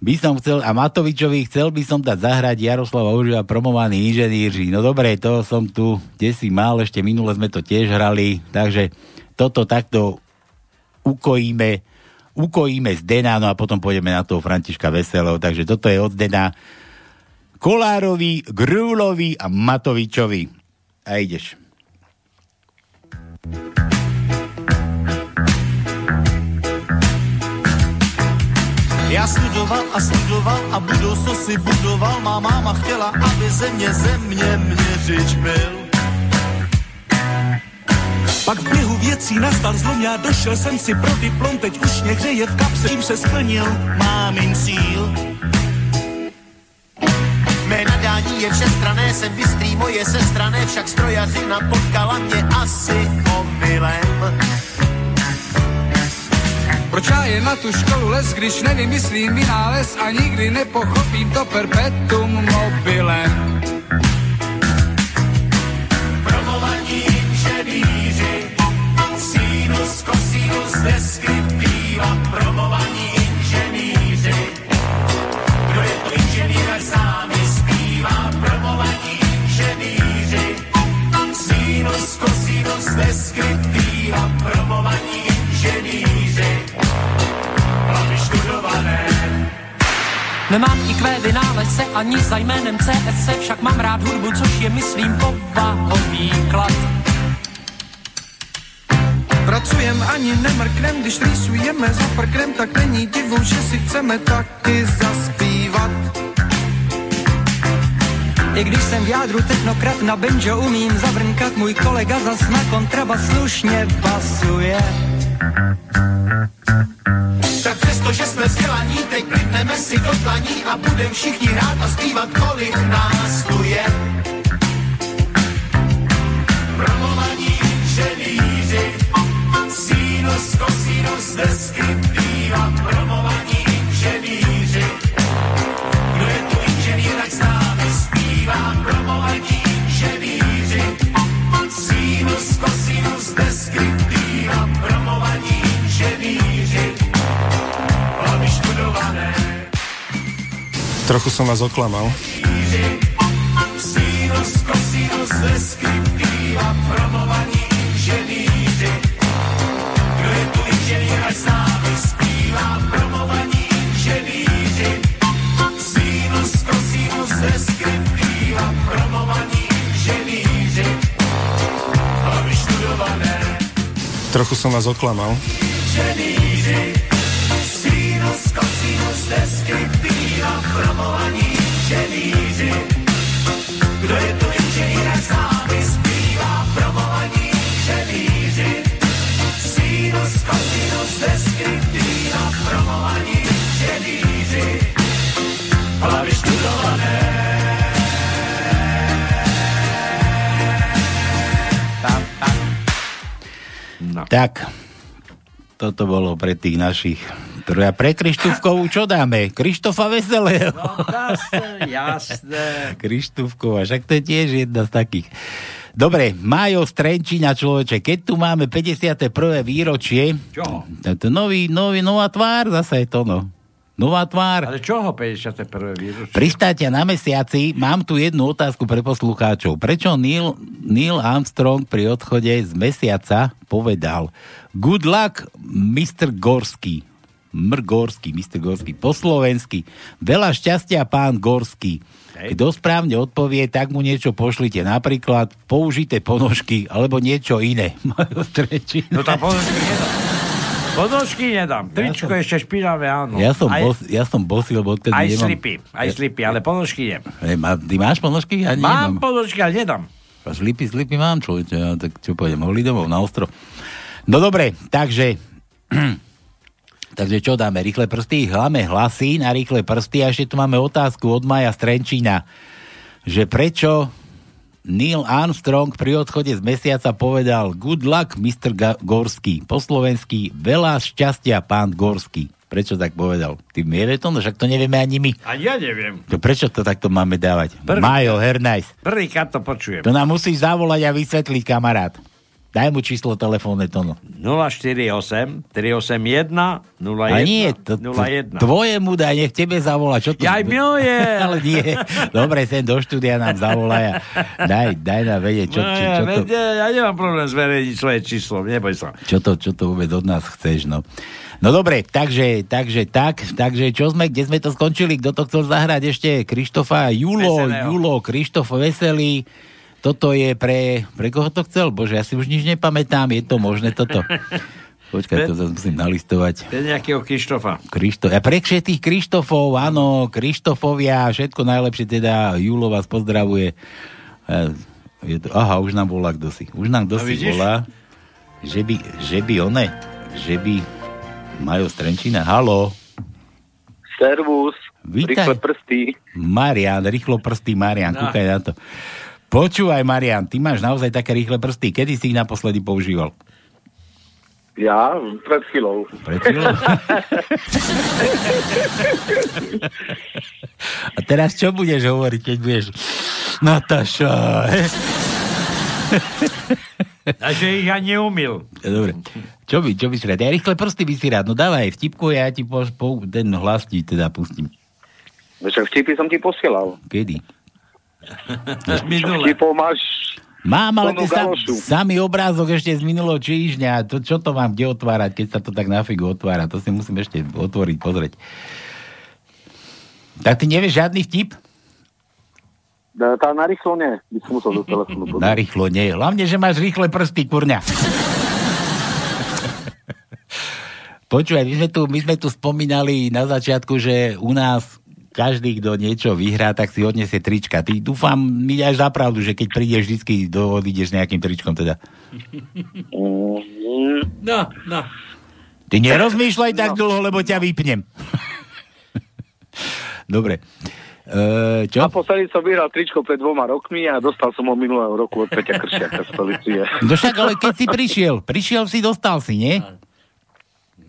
By som chcel, a Matovičovi chcel by som dať zahrať Jaroslava Užia promovaní inženýri. No dobre, to som tu, kde si mal, ešte minule sme to tiež hrali, takže toto takto ukojíme, ukojíme z Dena, no a potom pôjdeme na toho Františka Veselého, takže toto je od Dena Kolárovi, Grúlovi a Matovičovi. A ideš. Já studoval a studoval a budoucnost si budoval. Má máma chtěla, aby země země měřič byl. Pak v běhu věcí nastal zlom, já došel jsem si pro diplom, teď už mě hřeje v kapse, tím se splnil mámin cíl. Mé nadání je všestrané, jsem bystrý, moje sestrané, však strojařina potkala mě asi omylem. Proč já je na tu školu les, když nevymyslím vynález a nikdy nepochopím to perpetuum mobilem. Cosinus, deskriptiva, promovaní inženýři. Kdo je to inženýr, ať s námi zpívá, promovaní inženýři, sinus, cosinus, deskriptiva, promovaní inženýři. Nemám IQ vynálezce ani za jménem CSC, však mám rád hudbu, což je, myslím, povahový klad. Pracujem ani nemrknem, když rýsujeme za prknem, tak není divu, že si chceme taky zaspívat. I když jsem v jádru technokrat na banjo umím zabrnkat, můj kolega zas na kontrabas slušně basuje. Tak přesto, že jsme vzdělaní, teď klidneme si do dlaní a budem všichni hrát a zpívat, kolik nás tu je. Promovaní sinus, kosinus, deskriptiva, promovaní inženýři. Kdo je tu inženýr, tak s námi zpívá, promovaní inženýři, sinus, kosinus, deskriptiva, promovaní inženýři. Hlavy študované, Trochu som vás oklamal. sinus, kosinus, deskriptiva, promovaní Trochu som vás oklamal. Kdo Tak, toto bolo pre tých našich. A pre Krištúfkovú čo dáme? Krištofa Veselého. No, jasné, jasné. Krištúfková, však to je tiež jedna z takých. Dobre, Májo Strenčína človeče, keď tu máme 51. výročie, Čoho? to nový, nový, nová tvár, zase je to no. Nová tvár. Ale čoho 51. výročie? Pristátia na mesiaci, mám tu jednu otázku pre poslucháčov. Prečo Neil, Neil Armstrong pri odchode z mesiaca povedal Good luck, Mr. Gorský. Mr. Gorský, Mr. Gorský. Po slovensky. Veľa šťastia, pán Gorský. Kto správne odpovie, tak mu niečo pošlite. Napríklad použité ponožky alebo niečo iné. No tá ponožky. Ponožky nedám. Tričko ešte špinavé, áno. Ja som, aj, bos, ja som bosý, lebo odtedy aj nemám... slipy, aj slipy, ale ponožky. Ej, má, ty máš ponožky? Ja Mám nemám. ponožky, ale nedám. A slipy, slipy mám, človeče. Ja, tak čo pôjdem, mohli domov na ostro. No dobre, takže... takže čo dáme? Rýchle prsty? Hláme hlasy na rýchle prsty a ešte tu máme otázku od Maja Strenčína, že prečo Neil Armstrong pri odchode z mesiaca povedal Good luck, Mr. Gorský. Po slovensky veľa šťastia, pán Gorský. Prečo tak povedal? Ty vieme to? No však to nevieme ani my. A ja neviem. To prečo to takto máme dávať? Prvý- Majo, Hernajs. Prvýkrát to počujem. To nám musíš zavolať a vysvetliť, kamarát. Daj mu číslo telefónne tono. 048 381 01 A nie, to, to, 01. tvoje mu daj, nech tebe zavolá. Čo to... Ja aj miluje. Ale nie. Dobre, sem do štúdia nám zavolaj a daj, daj nám vedieť, čo, No, čo, ja, čo, to, veď, ja nemám problém zverejniť svoje číslo, neboj sa. čo, to, čo to vôbec od nás chceš. No. No dobre, takže, takže tak, takže čo sme, kde sme to skončili? Kto to chcel zahrať ešte? Krištofa Julo, Veselého. Julo, Krištof Veselý. Toto je pre, pre koho to chcel? Bože, ja si už nič nepamätám, je to možné toto. Počkaj, to zase musím nalistovať. To je nejakého Krištofa. Krišto, a pre všetkých Krištofov, áno, Krištofovia, všetko najlepšie teda, Julo vás pozdravuje. E, Je to, aha, už nám volá kto si. Už nám kto No si vidíš? volá, že by, že by one, že by Majo Strenčina, halo, Servus, Vítaj. rýchle prsty. Marian, rýchlo prsty Marian, No. kúkaj na to. Počúvaj, Marian, ty máš naozaj také rýchle prsty. Kedy si ich naposledy používal? Ja, pred chvíľou. Pred chvíľou? A teraz čo budeš hovoriť, keď budeš Nataša? A že ich ani neumil. Dobre. Čo by, čo by si rád? Ja rýchle prsty by si rád. No dávaj vtipku, ja ti po, po, ten hlas ti teda pustím. Však vtipy som ti posielal. Kedy? Minule. Máš... Mám, ale ten sam, samý obrázok ešte z minulého týždňa. To, čo to mám kde otvárať, keď sa to tak na figu otvára? To si musím ešte otvoriť, pozrieť. Tak ty nevieš žiadny vtip? E, Tá narýchlo nie, by som musel do telefónu. Narýchlo nie. Hlavne, že máš rýchle prsty, kurňa. Počúvaj, my sme, tu, my sme tu spomínali na začiatku, že u nás každý, kto niečo vyhrá, tak si odniesie trička. Ty dúfam, mi dáš za pravdu, že keď prídeš vždycky do odídeš s nejakým tričkom teda. No, no. Ty nerozmýšľaj tak dlho, lebo ťa vypnem. Dobre. E, čo? Naposledy som vyhral tričko pred dvoma rokmi a dostal som ho minulého roku od Peťa Kršiaka z policie. No však, ale keď si prišiel, prišiel si, dostal si, nie?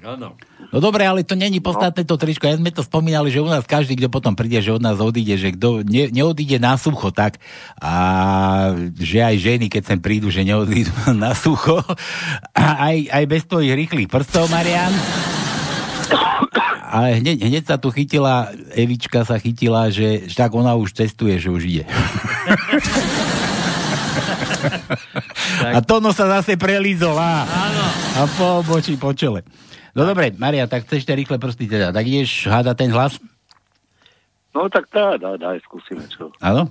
Áno. No dobre, ale to není podstatné to tričko. Ja sme to spomínali, že u nás každý, kto potom príde, že od nás odíde, že kto ne, neodíde na sucho, tak a že aj ženy, keď sem prídu, že neodídu na sucho. A aj, aj bez tvojich rýchlych prstov, Marian. Ale hneď, hneď sa tu chytila, Evička sa chytila, že, že tak ona už testuje, že už ide. A Tono sa zase prelízol. A, a po obočí, po čele. No dobre, Maria, tak chceš tie rýchle prsty teda. Tak ideš hádať ten hlas? No tak dá, dá, dá, skúsime čo. Áno?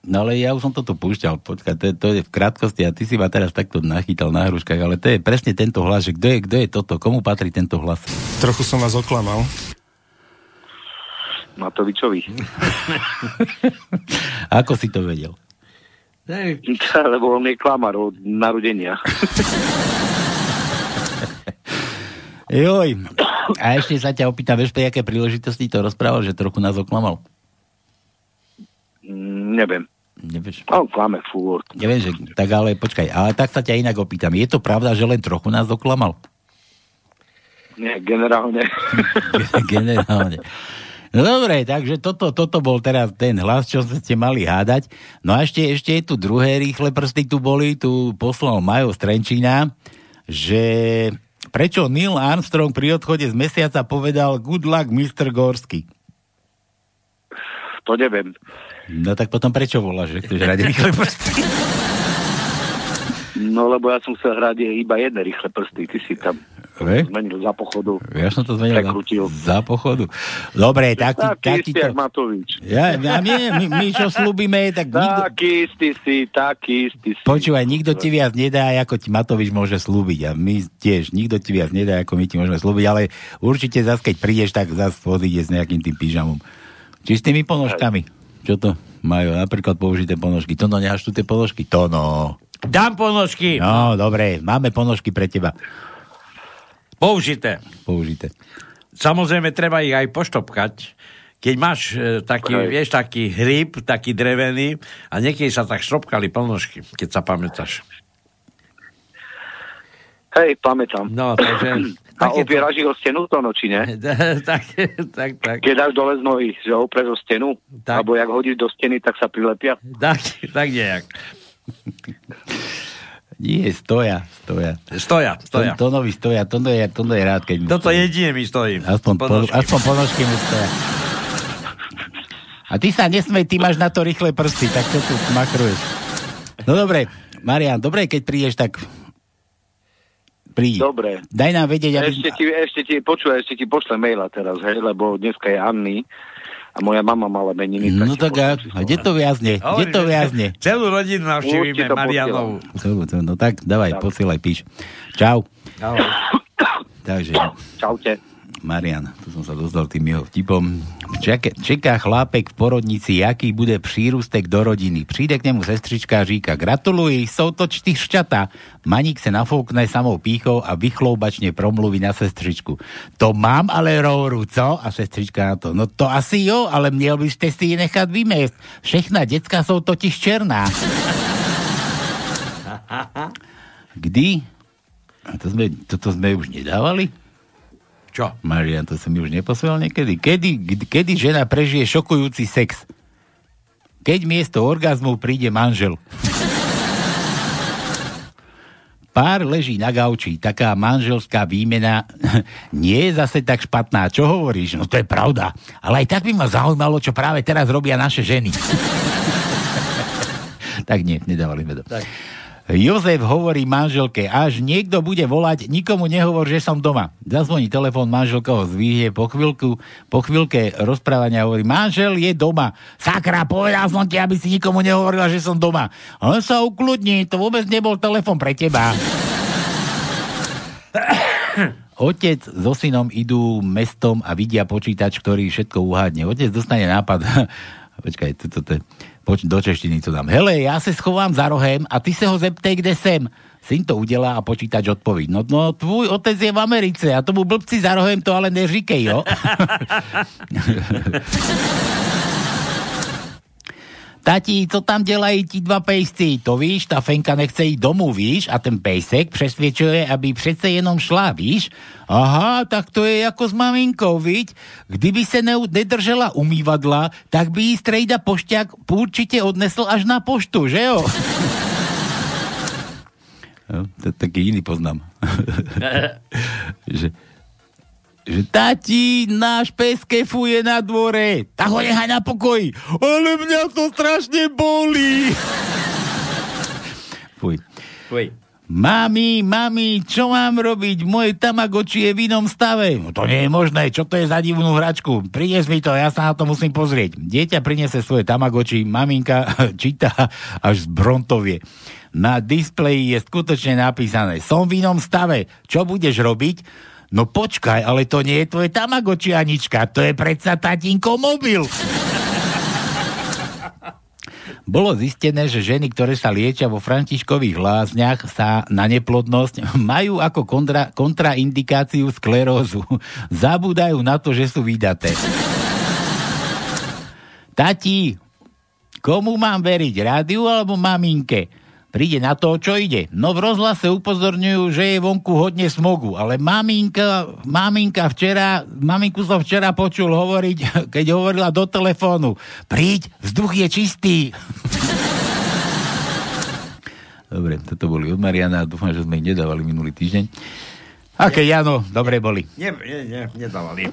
No ale ja už som toto púšťal, počkaj, to, je- to je v krátkosti a ty si ma teraz takto nachytal na hruškách, ale to je presne tento hlas, že kto je, kto je toto, komu patrí tento hlas? Trochu som vás oklamal. Matovičovi. Ako si to vedel? Lebo on je klamar od narodenia. Joj. A ešte sa ťa opýtam, vieš, pri aké príležitosti to rozprával, že trochu nás oklamal? Mm, Neviem. Nevieš? On klame furt. Neviem, že, tak ale počkaj, ale tak sa ťa inak opýtam. Je to pravda, že len trochu nás oklamal? Nie, generálne. Generálne. No dobre, takže toto, toto bol teraz ten hlas, čo ste mali hádať. No a ešte, ešte je tu druhé rýchle prsty tu boli, tu poslal Majo Strenčina, že prečo Neil Armstrong pri odchode z mesiaca povedal good luck Mr. Gorsky. To neviem. No tak potom prečo voláš, že chceš hrať rýchle? No lebo ja som chcel hrať iba jedné rýchle prsty. Ty si tam Ve? zmenil za pochodu. Ja som to zmenil Prekrutil. za, za pochodu. Dobre, tak, Taký tak, istý, jak Matovič. Ja, ja nie, my, my čo slúbime, tak nikto, Taký istý si, taký istý si. Počúvaj, nikto ti viac nedá, ako ti Matovič môže slúbiť. A my tiež, nikto ti viac nedá, ako my ti môžeme slúbiť, ale určite zase, keď prídeš, tak zase odíde s nejakým tým pyžamom. Čistými ponožkami. Čo to majú? Napríklad použité ponožky. To no, necháš tu tie ponožky? To no. Dám ponožky. No, dobre, máme ponožky pre teba. Použité. Použité. Samozrejme, treba ich aj poštopkať. Keď máš e, taký, Hej. vieš, taký hryb, taký drevený a niekedy sa tak štopkali ponožky, keď sa pamätáš. Hej, pamätám. No, takže... A opieraš ich o stenu to noči, ne? tak, tak, tak. Keď dáš dole z nohy, že opreš o stenu, Tak. alebo jak hodíš do steny, tak sa prilepia. Tak, tak nejak. Nie, stoja, stoja. Stoja, stoja. To, Tonovi stoja, Tono je, Tono je rád, keď mu Toto stojí. jedine mi stojí. Aspoň, po, Ponožky. aspoň ponožky mu stoja. A ty sa nesmej, ty máš na to rýchle prsty, tak to tu makruješ. No dobre, Marian, dobre, keď prídeš, tak prídi. Dobre. Daj nám vedieť, aby... Ešte ti, ešte ti, počúvaj, ešte ti pošlem maila teraz, hej, lebo dneska je Anny a moja mama mala meniny. No tak a, a kde to viazne? Kde to viazne? Celú rodinu navštívime celú, No tak, dávaj, posielaj, píš. Čau. Ahoj. Takže, Čaute. Marian, tu som sa dostal tým jeho vtipom. Čaká, čeká chlápek v porodnici, aký bude přírustek do rodiny. Přijde k nemu sestrička a říká, gratuluj, jsou to čtyřčata. Maník se nafoukne samou píchou a vychloubačne promluví na sestričku. To mám ale rouru, co? A sestrička na to, no to asi jo, ale měl byste si ji nechat vymést. Všechna děcka jsou totiž černá. Kdy? A to sme, toto sme už nedávali? Čo? Marian, to som mi už neposielal niekedy. Kedy, kedy, žena prežije šokujúci sex? Keď miesto orgazmu príde manžel. Pár leží na gauči, taká manželská výmena nie je zase tak špatná. Čo hovoríš? No to je pravda. Ale aj tak by ma zaujímalo, čo práve teraz robia naše ženy. tak nie, nedávali sme to. Tak. Jozef hovorí manželke, až niekto bude volať, nikomu nehovor, že som doma. Zazvoní telefón, manželka ho zvýhne, po, chvíľku, po chvíľke rozprávania hovorí, manžel je doma. Sakra, povedal som ti, aby si nikomu nehovorila, že som doma. On sa ukludní, to vôbec nebol telefón pre teba. Otec so synom idú mestom a vidia počítač, ktorý všetko uhádne. Otec dostane nápad. Počkaj, toto to, poč- do češtiny to dám. Hele, ja sa schovám za rohem a ty sa ho zeptej, kde sem. Syn to udelá a počítač odpoví. No, no, tvoj otec je v Americe a tomu blbci za rohem to ale neříkej, jo? Tati, co tam dělají ti dva pejsci? To víš, ta Fenka nechce jít domů, víš? A ten pejsek přesvědčuje, aby přece jenom šla, víš? Aha, tak to je jako s maminkou, víš? Kdyby se ne, nedržela umývadla, tak by jí strejda pošťák určitě odnesl až na poštu, že jo? No, to je taký iný poznám. že, že tati, náš pes kefuje na dvore, tak ho nechaj na pokoji. Ale mňa to strašne bolí. Fuj. Fuj. Mami, mami, čo mám robiť? Moje tamagoči je v inom stave. No to nie je možné, čo to je za divnú hračku? Prines mi to, ja sa na to musím pozrieť. Dieťa prinese svoje tamagoči, maminka číta až z Brontovie. Na displeji je skutočne napísané, som v inom stave, čo budeš robiť? No počkaj, ale to nie je tvoje tamagoči, Anička, to je predsa tatínko mobil. Bolo zistené, že ženy, ktoré sa liečia vo františkových lázniach, sa na neplodnosť majú ako kontra, kontraindikáciu sklerózu. Zabúdajú na to, že sú vydaté. Tati, komu mám veriť, rádiu alebo maminke? Príde na to, čo ide. No v rozhlase upozorňujú, že je vonku hodne smogu, ale maminka, maminka včera, maminku som včera počul hovoriť, keď hovorila do telefónu. Príď, vzduch je čistý. Dobre, toto boli od Mariana, dúfam, že sme ich nedávali minulý týždeň. Aké, Jano, dobre boli. Nie, nie, nie, nedávali.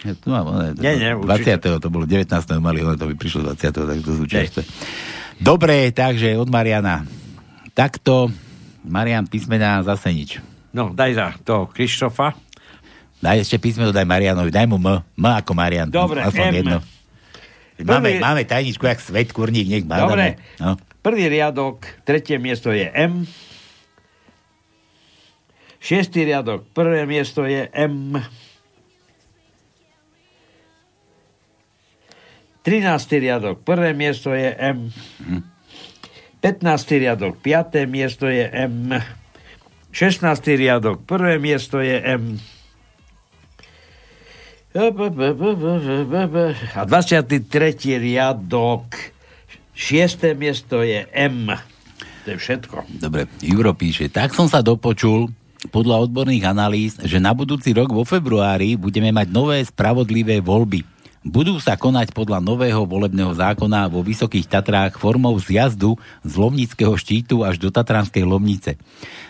Ja tu mám, one, Nie, nie, 20. určite. to bolo 19. mali, ale to by prišlo 20. tak to čerstvé. Dobre, takže od Mariana. Takto, Marian písmená zase nič. No, daj za to Krištofa. Daj ešte písmeno, daj Marianovi, daj mu M. M ako Marian. Dobre, Aspoň M. jedno. Máme, Prvý- máme tajničku, jak svet, kurník, nech má. Dobre. No. Prvý riadok, tretie miesto je M. Šiestý riadok, prvé miesto je M. 13. riadok, prvé miesto je M. 15. riadok, 5. miesto je M. 16. riadok, prvé miesto je M. A 23. riadok, 6. miesto je M. To je všetko. Dobre, Juro píše, tak som sa dopočul podľa odborných analýz, že na budúci rok vo februári budeme mať nové spravodlivé voľby. Budú sa konať podľa nového volebného zákona vo Vysokých Tatrách formou zjazdu z Lomnického štítu až do Tatranskej Lomnice.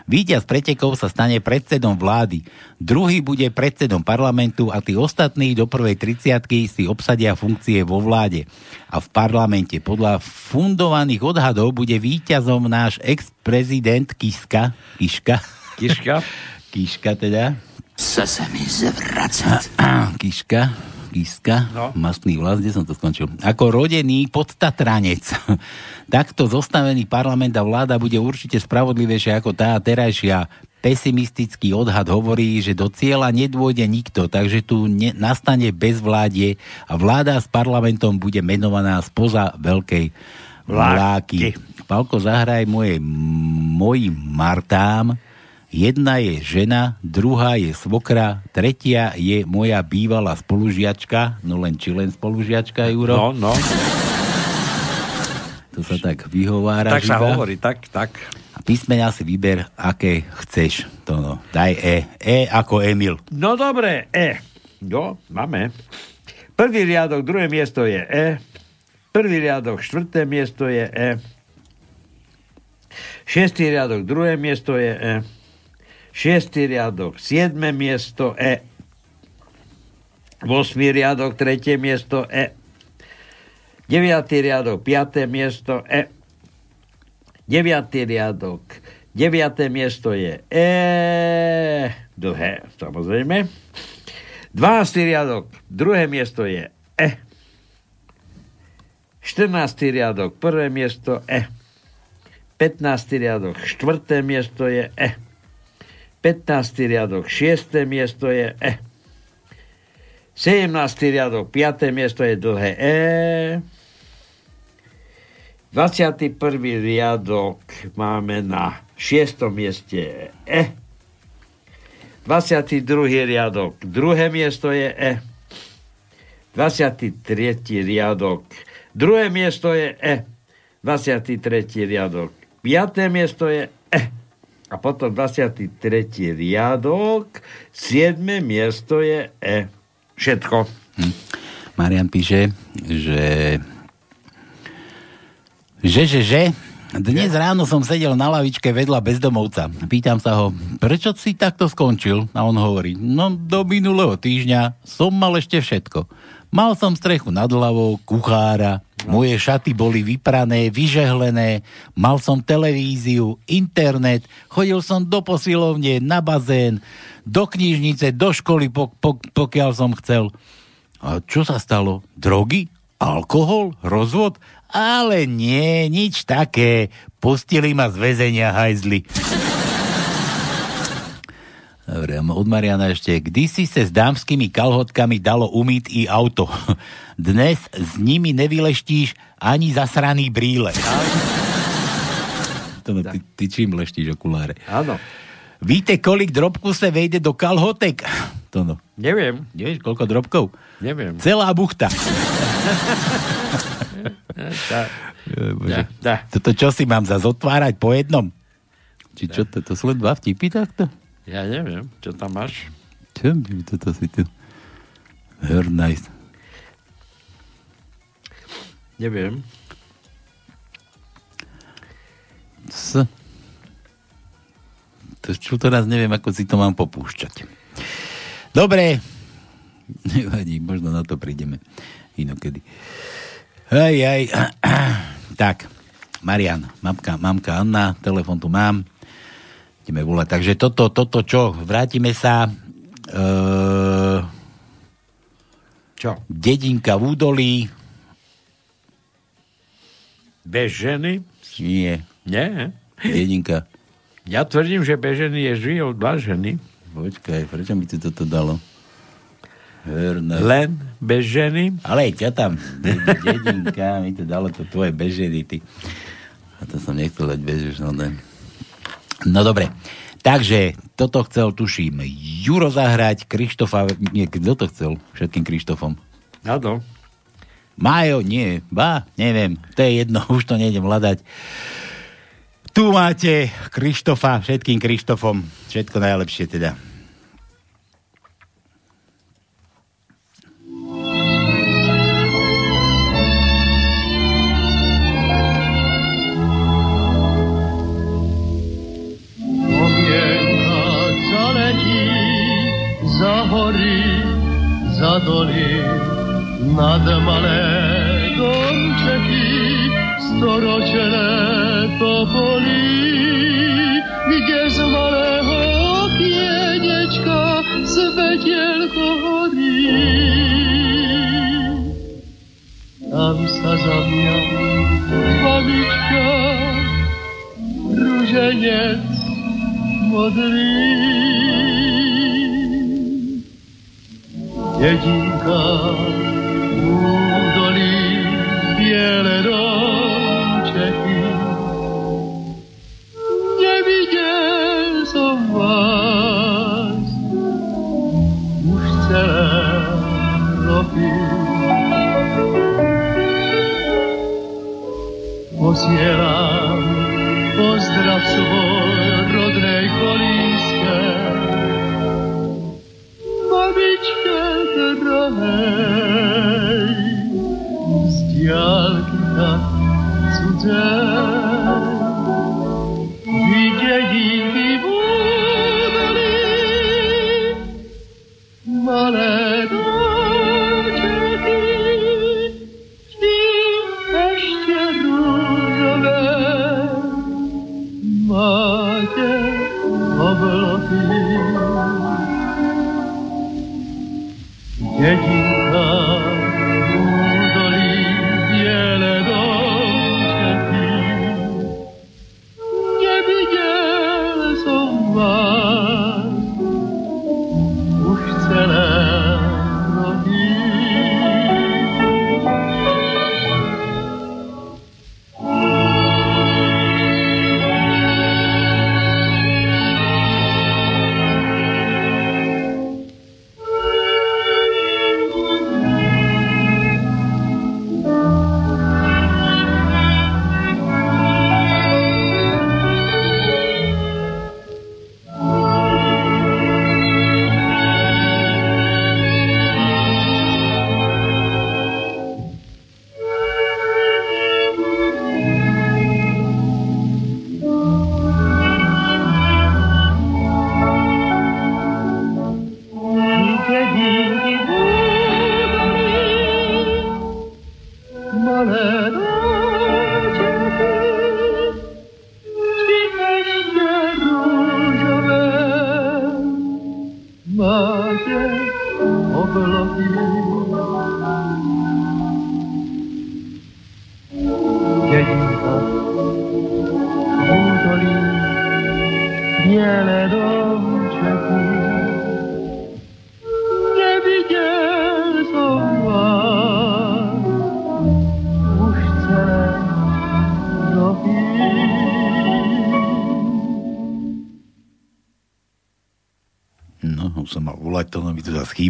Víťaz pretekov sa stane predsedom vlády, druhý bude predsedom parlamentu a tí ostatní do prvej 30 si obsadia funkcie vo vláde a v parlamente. Podľa fundovaných odhadov bude víťazom náš ex-prezident Kiska, Kiška, Kiška, Kiška teda, Chce se mi zvracet. Kiška, Kiska, no. mastný vlas, kde som to skončil? Ako rodený podtatranec. Takto zostavený parlament a vláda bude určite spravodlivejšia ako tá terajšia. Pesimistický odhad hovorí, že do cieľa nedôjde nikto, takže tu ne, nastane bezvládie a vláda s parlamentom bude menovaná spoza veľkej vláky. Palko, zahraj moje, mojim Martám, Jedna je žena, druhá je svokra, tretia je moja bývalá spolužiačka, no len či len spolužiačka, Juro. No, no. To sa tak vyhovára. Tak sa iba. hovorí, tak, tak. A písmena si vyber, aké chceš. To no. Daj E. E ako Emil. No dobre, E. Jo, máme. Prvý riadok, druhé miesto je E. Prvý riadok, štvrté miesto je E. Šiestý riadok, druhé miesto je E. Šiestý riadok, siedme miesto E. Vosmý riadok, tretie miesto E. Deviatý riadok, piaté miesto E. Deviatý riadok, deviaté miesto je E. Dlhé, samozrejme. 12. riadok, druhé miesto je E. 14. riadok, prvé miesto E. 15. riadok, štvrté miesto je E. 15. riadok 6. miesto je E. 17. riadok 5. miesto je dlhé E. 21. riadok máme na 6. mieste E. 22. riadok, druhé miesto je E. 23. riadok, druhé miesto je E. 23. riadok, 5. miesto je. A potom 23. riadok, 7. miesto je E. Všetko. Hm. Marian píše, že že, že, že, dnes ráno som sedel na lavičke vedľa bezdomovca. Pýtam sa ho, prečo si takto skončil? A on hovorí, no do minulého týždňa som mal ešte všetko. Mal som strechu nad hlavou, kuchára, moje šaty boli vyprané, vyžehlené, mal som televíziu, internet, chodil som do posilovne, na bazén, do knižnice, do školy, po, po, pokiaľ som chcel. A čo sa stalo? Drogy? Alkohol? Rozvod? Ale nie, nič také. Pustili ma z väzenia hajzli. Dobre, od Mariana ešte. Kdysi sa s dámskymi kalhotkami dalo umyť i auto. Dnes s nimi nevyleštíš ani zasraný brýle. To, ty, ty čím leštíš okuláre? Áno. Víte, kolik drobku sa vejde do kalhotek? To no. Neviem. Nevieš, koľko drobkov? Neviem. Celá buchta. Tá. Bože. Toto čo si mám zase otvárať po jednom? Či čo, to, to sú len dva vtipy takto? Ja neviem, čo tam máš? Čo mi toto si tu... Very nice. Neviem. S... To, čo teraz neviem, ako si to mám popúšťať. Dobre. Nevadí, možno na to prídeme inokedy. Hej, hej. tak, Marian, mamka, mamka Anna, telefon tu mám. Ideme volať. Takže toto, toto čo? Vrátime sa. E... Čo? Dedinka v údolí. Bez ženy? Nie. Nie. Dedinka. Ja tvrdím, že bez ženy je žijú dva ženy. Počkaj, prečo mi to toto dalo? Herne. Len bez ženy? Ale čo tam? De- dedinka, mi to dalo to tvoje bez ženy, ty. A to som nechcel dať bez ženy. No dobre. Takže, toto chcel, tuším, Juro zahrať, Krištofa, nie, kto to chcel? Všetkým Krištofom. Áno. Majo, nie, ba, neviem, to je jedno, už to nejdem hľadať. Tu máte Krištofa, všetkým Krištofom, všetko najlepšie teda. Za hory, za doly, nad malé domčeky, storočené topolí, kde z malého okienečka svetielko horí. Tam sa za mňa babička ruženec modrý. Dedinka údolí biele domčeky. Nevidel som vás už celé roky. Posielam Yeah.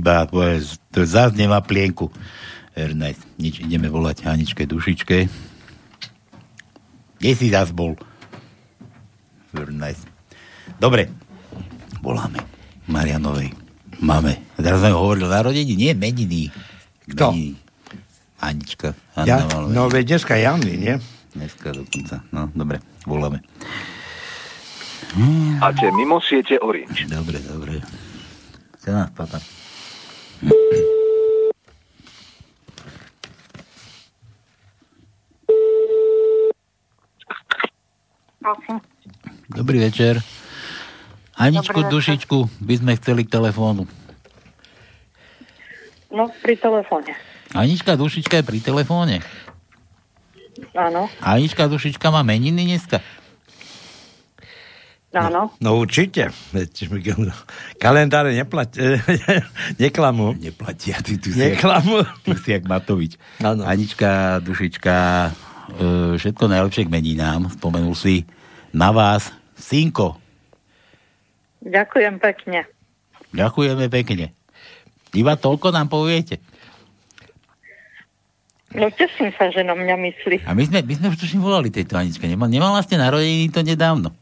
Chýba, to, je, to zase nemá plienku. Ernest, nič, ideme volať Haničke Dušičke. Kde si zase bol? Ernest. Dobre, voláme Marianovej. Máme. Teraz sme hovorili o narodení, nie meniny. Kto? Meniny. Anička. Ja, no veď dneska Janny, nie? Dneska dokonca. No, dobre, voláme. A tie mimo siete Orange. Dobre, dobre. Chce nás papa. Dobrý večer. Aničku, Dobrý večer. dušičku, by sme chceli k telefónu. No, pri telefóne. Anička, dušička je pri telefóne. Áno, Anička, dušička má meniny dneska. áno. No určite. Veď mi kal- Kalendáre neplat, neklamú. Neplatia, ty tu si jak, Neklamú. ty si jak Matovič. Áno. Anička, dušička, e, všetko najlepšie k meninám. Spomenul si na vás synko. Ďakujem pekne. Ďakujeme pekne. Iba toľko nám poviete. No, teším sa, že na mňa myslí. A my sme, my sme už tuším volali tejto Aničke. Nemal, nemala ste narodeniny to nedávno.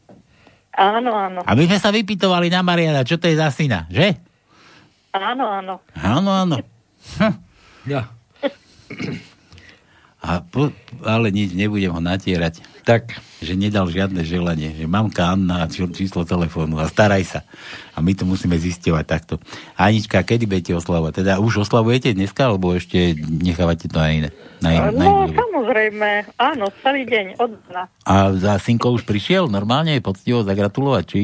Áno, áno. A my sme sa vypytovali na Mariana, čo to je za syna, že? Áno, áno. Áno, áno. Hm. Ja. A po, ale nič, nebudem ho natierať. Tak. Že nedal žiadne želanie. Že mamka Anna a číslo telefónu a staraj sa. A my to musíme zisťovať takto. Anička, kedy budete oslavovať? Teda už oslavujete dneska, alebo ešte nechávate to na iné? Na iné, na No, iné dobu? samozrejme. Áno, celý deň od dna. a za synko už prišiel normálne poctivo zagratulovať, či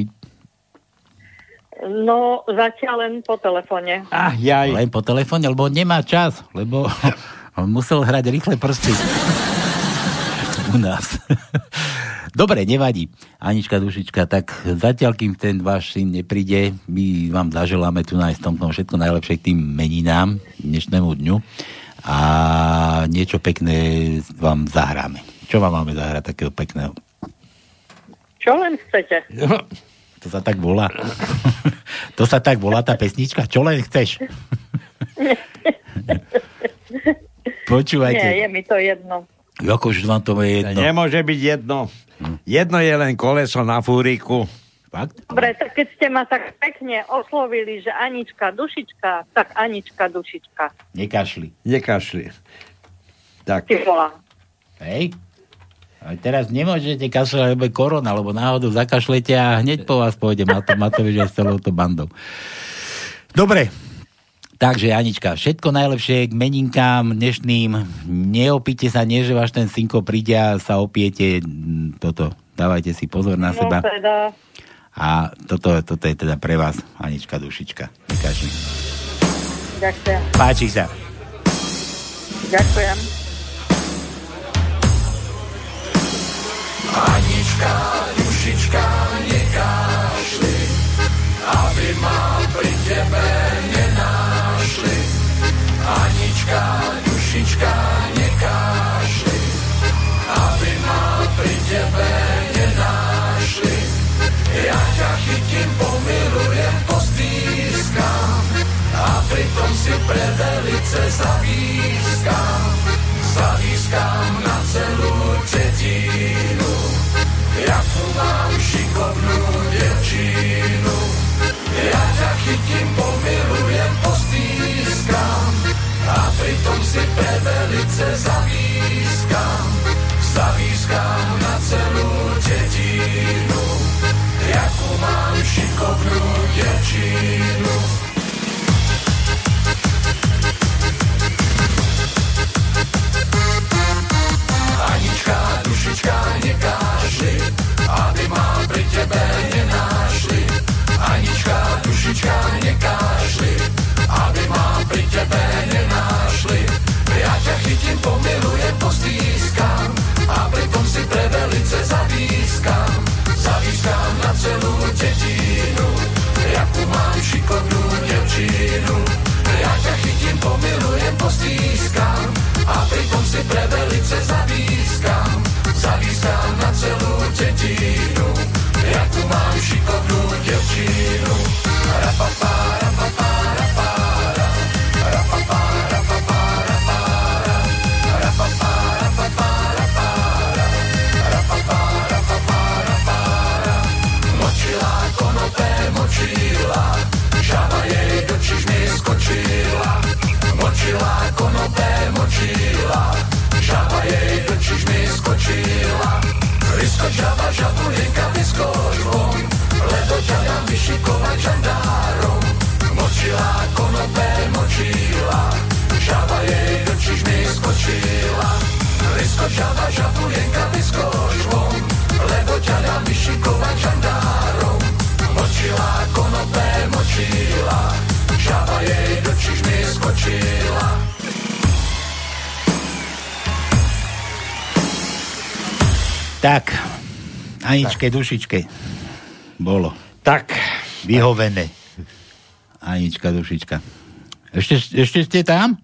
No, zatiaľ len po telefóne. Ah, jaj. len po telefóne, lebo nemá čas, lebo on musel hrať rýchle prsty. U nás. Dobre, nevadí. Anička Dušička, tak zatiaľ, kým ten váš syn nepríde, my vám zaželáme tu nájsť tomto všetko najlepšie k tým meninám dnešnému dňu a niečo pekné vám zahráme. Čo vám máme zahrať takého pekného? Čo len chcete? To sa tak volá. to sa tak volá tá pesnička. Čo len chceš? Počúvajte. Nie, je mi to jedno. Akože vám to je jedno. Nemôže byť jedno. Jedno je len koleso na fúriku. Fakt? Dobre, tak keď ste ma tak pekne oslovili, že Anička Dušička, tak Anička Dušička. Nekašli. Nekašli. Tak. Ty. Hej? A teraz nemôžete kašľať, lebo je korona, lebo náhodou zakašlete a hneď po vás pôjde Mato, Matovič aj s celou to bandou. Dobre, takže Anička, všetko najlepšie k meninkám dnešným. Neopíte sa, nie, že váš ten synko príde a sa opiete toto. Dávajte si pozor na No seba. teda, A toto, toto je teda pre vás, Anička Dušička. Nekašli. ďakujem. Páči sa. Ďakujem. Anička, dušička, nekášli, aby ma pri tebe nenášli. Anička, dušička, nekášli, aby ma pri tebe nenášli. Ja ťa chytím, pomilujem, postýskam a pritom si pre velice zavískam. Zavískam na celú tetinu, tu mám šikovnú devčinu. Ja ťa chytím, pomilujem, Pritom si prevelice zavískam, zavískam na celú dedinu, jakú mám šikovnú dečinu. Anička, dušička, nekážli, aby ma pri tebe nenášli. Anička, dušička, nekážli, aby ma pri tebe pomilujem, postýskam a pritom si prevelice zadískam. Zadískam na celú dedinu, jakú mám šikovnú devčinu. Ja ťa chytím, pomilujem, postýskam a pritom si prevelice zadískam. Zadískam na celú dedinu, jakú mám šikovnú devčinu. Rapapá, rapapá, Disko, žaba, žabulinka, disko, žvon Leto žada vyšikovať žandárom Močila konope, močila. Žaba jej do čižmy skočila. Disko, žaba, žabulinka, disko, žvon Leto žada vyšikovať žandárom Močila konope, močila. Žaba jej do čižmy skočila. Tak, Aničke, dušičke. Bolo. Tak. Vyhovené. Anička, dušička. Ešte, ešte ste tam?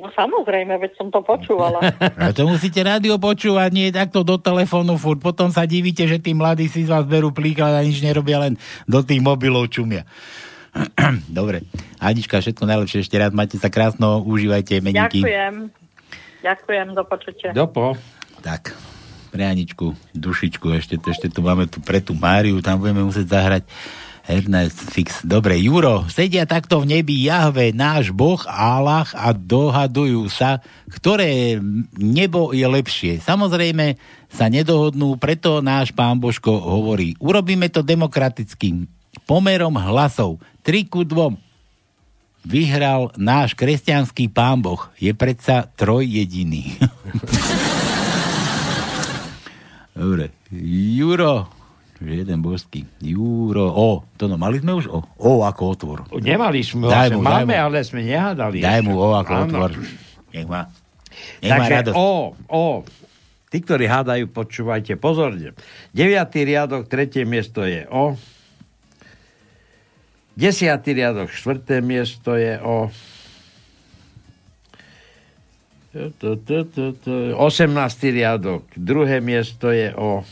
No samozrejme, veď som to počúvala. A to musíte rádio počúvať, nie takto do telefónu furt. Potom sa divíte, že tí mladí si z vás berú príklad a nič nerobia, len do tých mobilov čumia. Dobre. Anička, všetko najlepšie ešte raz. Máte sa krásno, užívajte meníky. Ďakujem. Ďakujem, do počutia. Dopo. Tak, pre Aničku, dušičku, ešte, ešte tu máme tu pre tú Máriu, tam budeme musieť zahrať Ernest Fix. Dobre, Juro, sedia takto v nebi Jahve, náš boh Allah a dohadujú sa, ktoré nebo je lepšie. Samozrejme sa nedohodnú, preto náš pán Božko hovorí, urobíme to demokratickým pomerom hlasov. 3 ku 2. Vyhral náš kresťanský pán Boh. Je predsa trojjediný. Dobre. Juro, jeden božský. Juro, o, to no, mali sme už o, o ako otvor. Nemali sme, Daj vlastne, mu, daj máme, mu. ale sme nehádali. Daj mu o ako Áno. otvor. Nech má. Nech má Takže radosť. o, o. Tí, ktorí hádajú, počúvajte pozorne. Deviatý riadok, tretie miesto je o. Desiatý riadok, štvrté miesto je o. 18. riadok, druhé miesto je o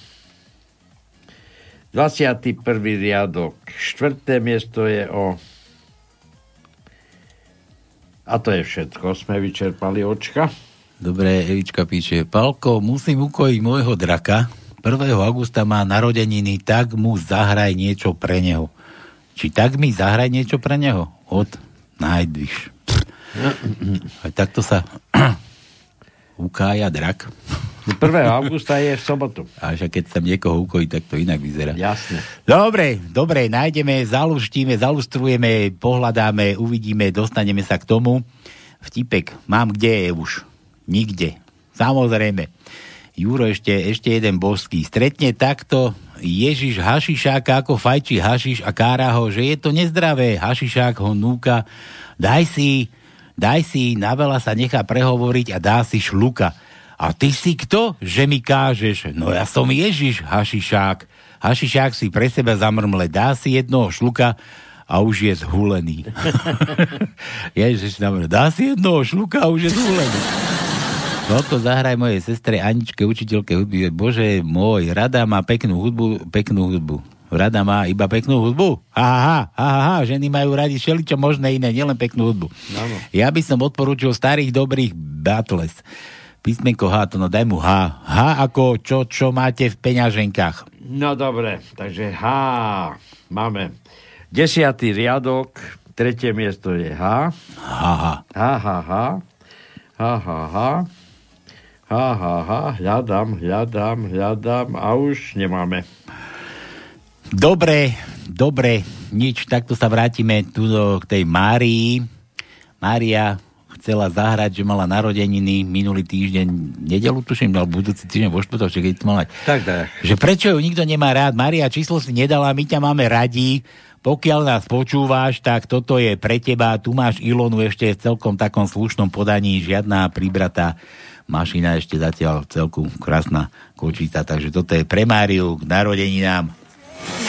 21. riadok, štvrté miesto je o a to je všetko, sme vyčerpali očka. Dobre, Evička píše, Palko, musím ukojiť môjho draka. 1. augusta má narodeniny, tak mu zahraj niečo pre neho. Či tak mi zahraj niečo pre neho? Od Nightwish. Aj takto sa ukája drak. 1. augusta je v sobotu. A však keď sa niekoho ukojí, tak to inak vyzerá. Jasne. Dobre, dobre, nájdeme, zaluštíme, zalustrujeme, pohľadáme, uvidíme, dostaneme sa k tomu. Vtipek, mám kde je už? Nikde. Samozrejme. Juro ešte, ešte jeden božský. Stretne takto Ježiš hašišáka, ako fajči hašiš a kára ho, že je to nezdravé. Hašišák ho núka, daj si, daj si, na veľa sa nechá prehovoriť a dá si šluka. A ty si kto, že mi kážeš? No ja som Ježiš, hašišák. Hašišák si pre seba zamrmle, dá si jednoho šluka a už je zhulený. Ježiš dá si jednoho šluka a už je zhulený. No to zahraj mojej sestre Aničke, učiteľke hudby. Bože môj, rada má peknú hudbu, peknú hudbu. Rada má iba peknú hudbu? Ha, ha, ha, ha, ha, ženy majú radi všeličo možné iné, nielen peknú hudbu. Áno. Ja by som odporúčil starých dobrých Battles. Písmenko H, to no daj mu H. H ako čo, čo máte v peňaženkách. No dobre, takže H. Máme desiatý riadok, tretie miesto je H. H, H. H, H, H. H, H, H. H, H, H. Hľadám, hľadám, hľadám a už nemáme. Dobre, dobre, nič, takto sa vrátime tu do, k tej Márii. Mária chcela zahrať, že mala narodeniny minulý týždeň, nedelu tuším, alebo budúci týždeň vo štvrtok, že keď to mala. Tak, tak. Že prečo ju nikto nemá rád? Maria, číslo si nedala, my ťa máme radi. Pokiaľ nás počúvaš, tak toto je pre teba. Tu máš Ilonu ešte v celkom takom slušnom podaní, žiadna pribratá mašina ešte zatiaľ celku krásna kočica. Takže toto je pre Máriu k narodeninám. Yeah.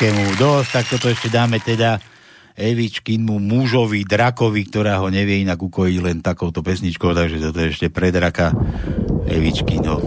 Všetkému dosť, tak toto ešte dáme teda Evičkinmu mužovi, drakovi, ktorá ho nevie inak ukojiť len takouto pesničkou, takže toto je ešte pre draka Evičkino.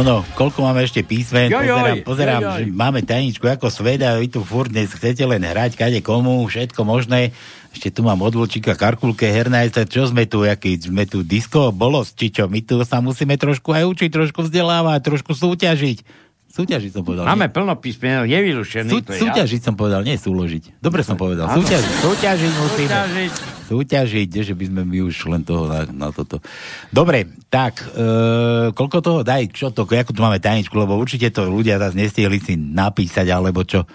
Tono, koľko máme ešte písmen? Jojoj, pozerám, pozerám jojoj. že máme tajničku ako sveda, vy tu furt dnes chcete len hrať, kade komu, všetko možné. Ešte tu mám od Vlčíka Karkulke, Hernajsa, čo sme tu, aký, sme tu disco, bolos, či čo, my tu sa musíme trošku aj učiť, trošku vzdelávať, trošku súťažiť. Súťažiť som povedal. Máme nie? plno písmenov, nevylušený. Sú, to je súťažiť som povedal, nie súložiť. Dobre som povedal. Áno. Súťažiť, súťažiť musíme. Súťažiť. Súťažiť, že by sme my už len toho na, na toto. Dobre, tak, e, koľko toho daj, čo to, ako tu máme tajničku, lebo určite to ľudia zase nestihli si napísať, alebo čo.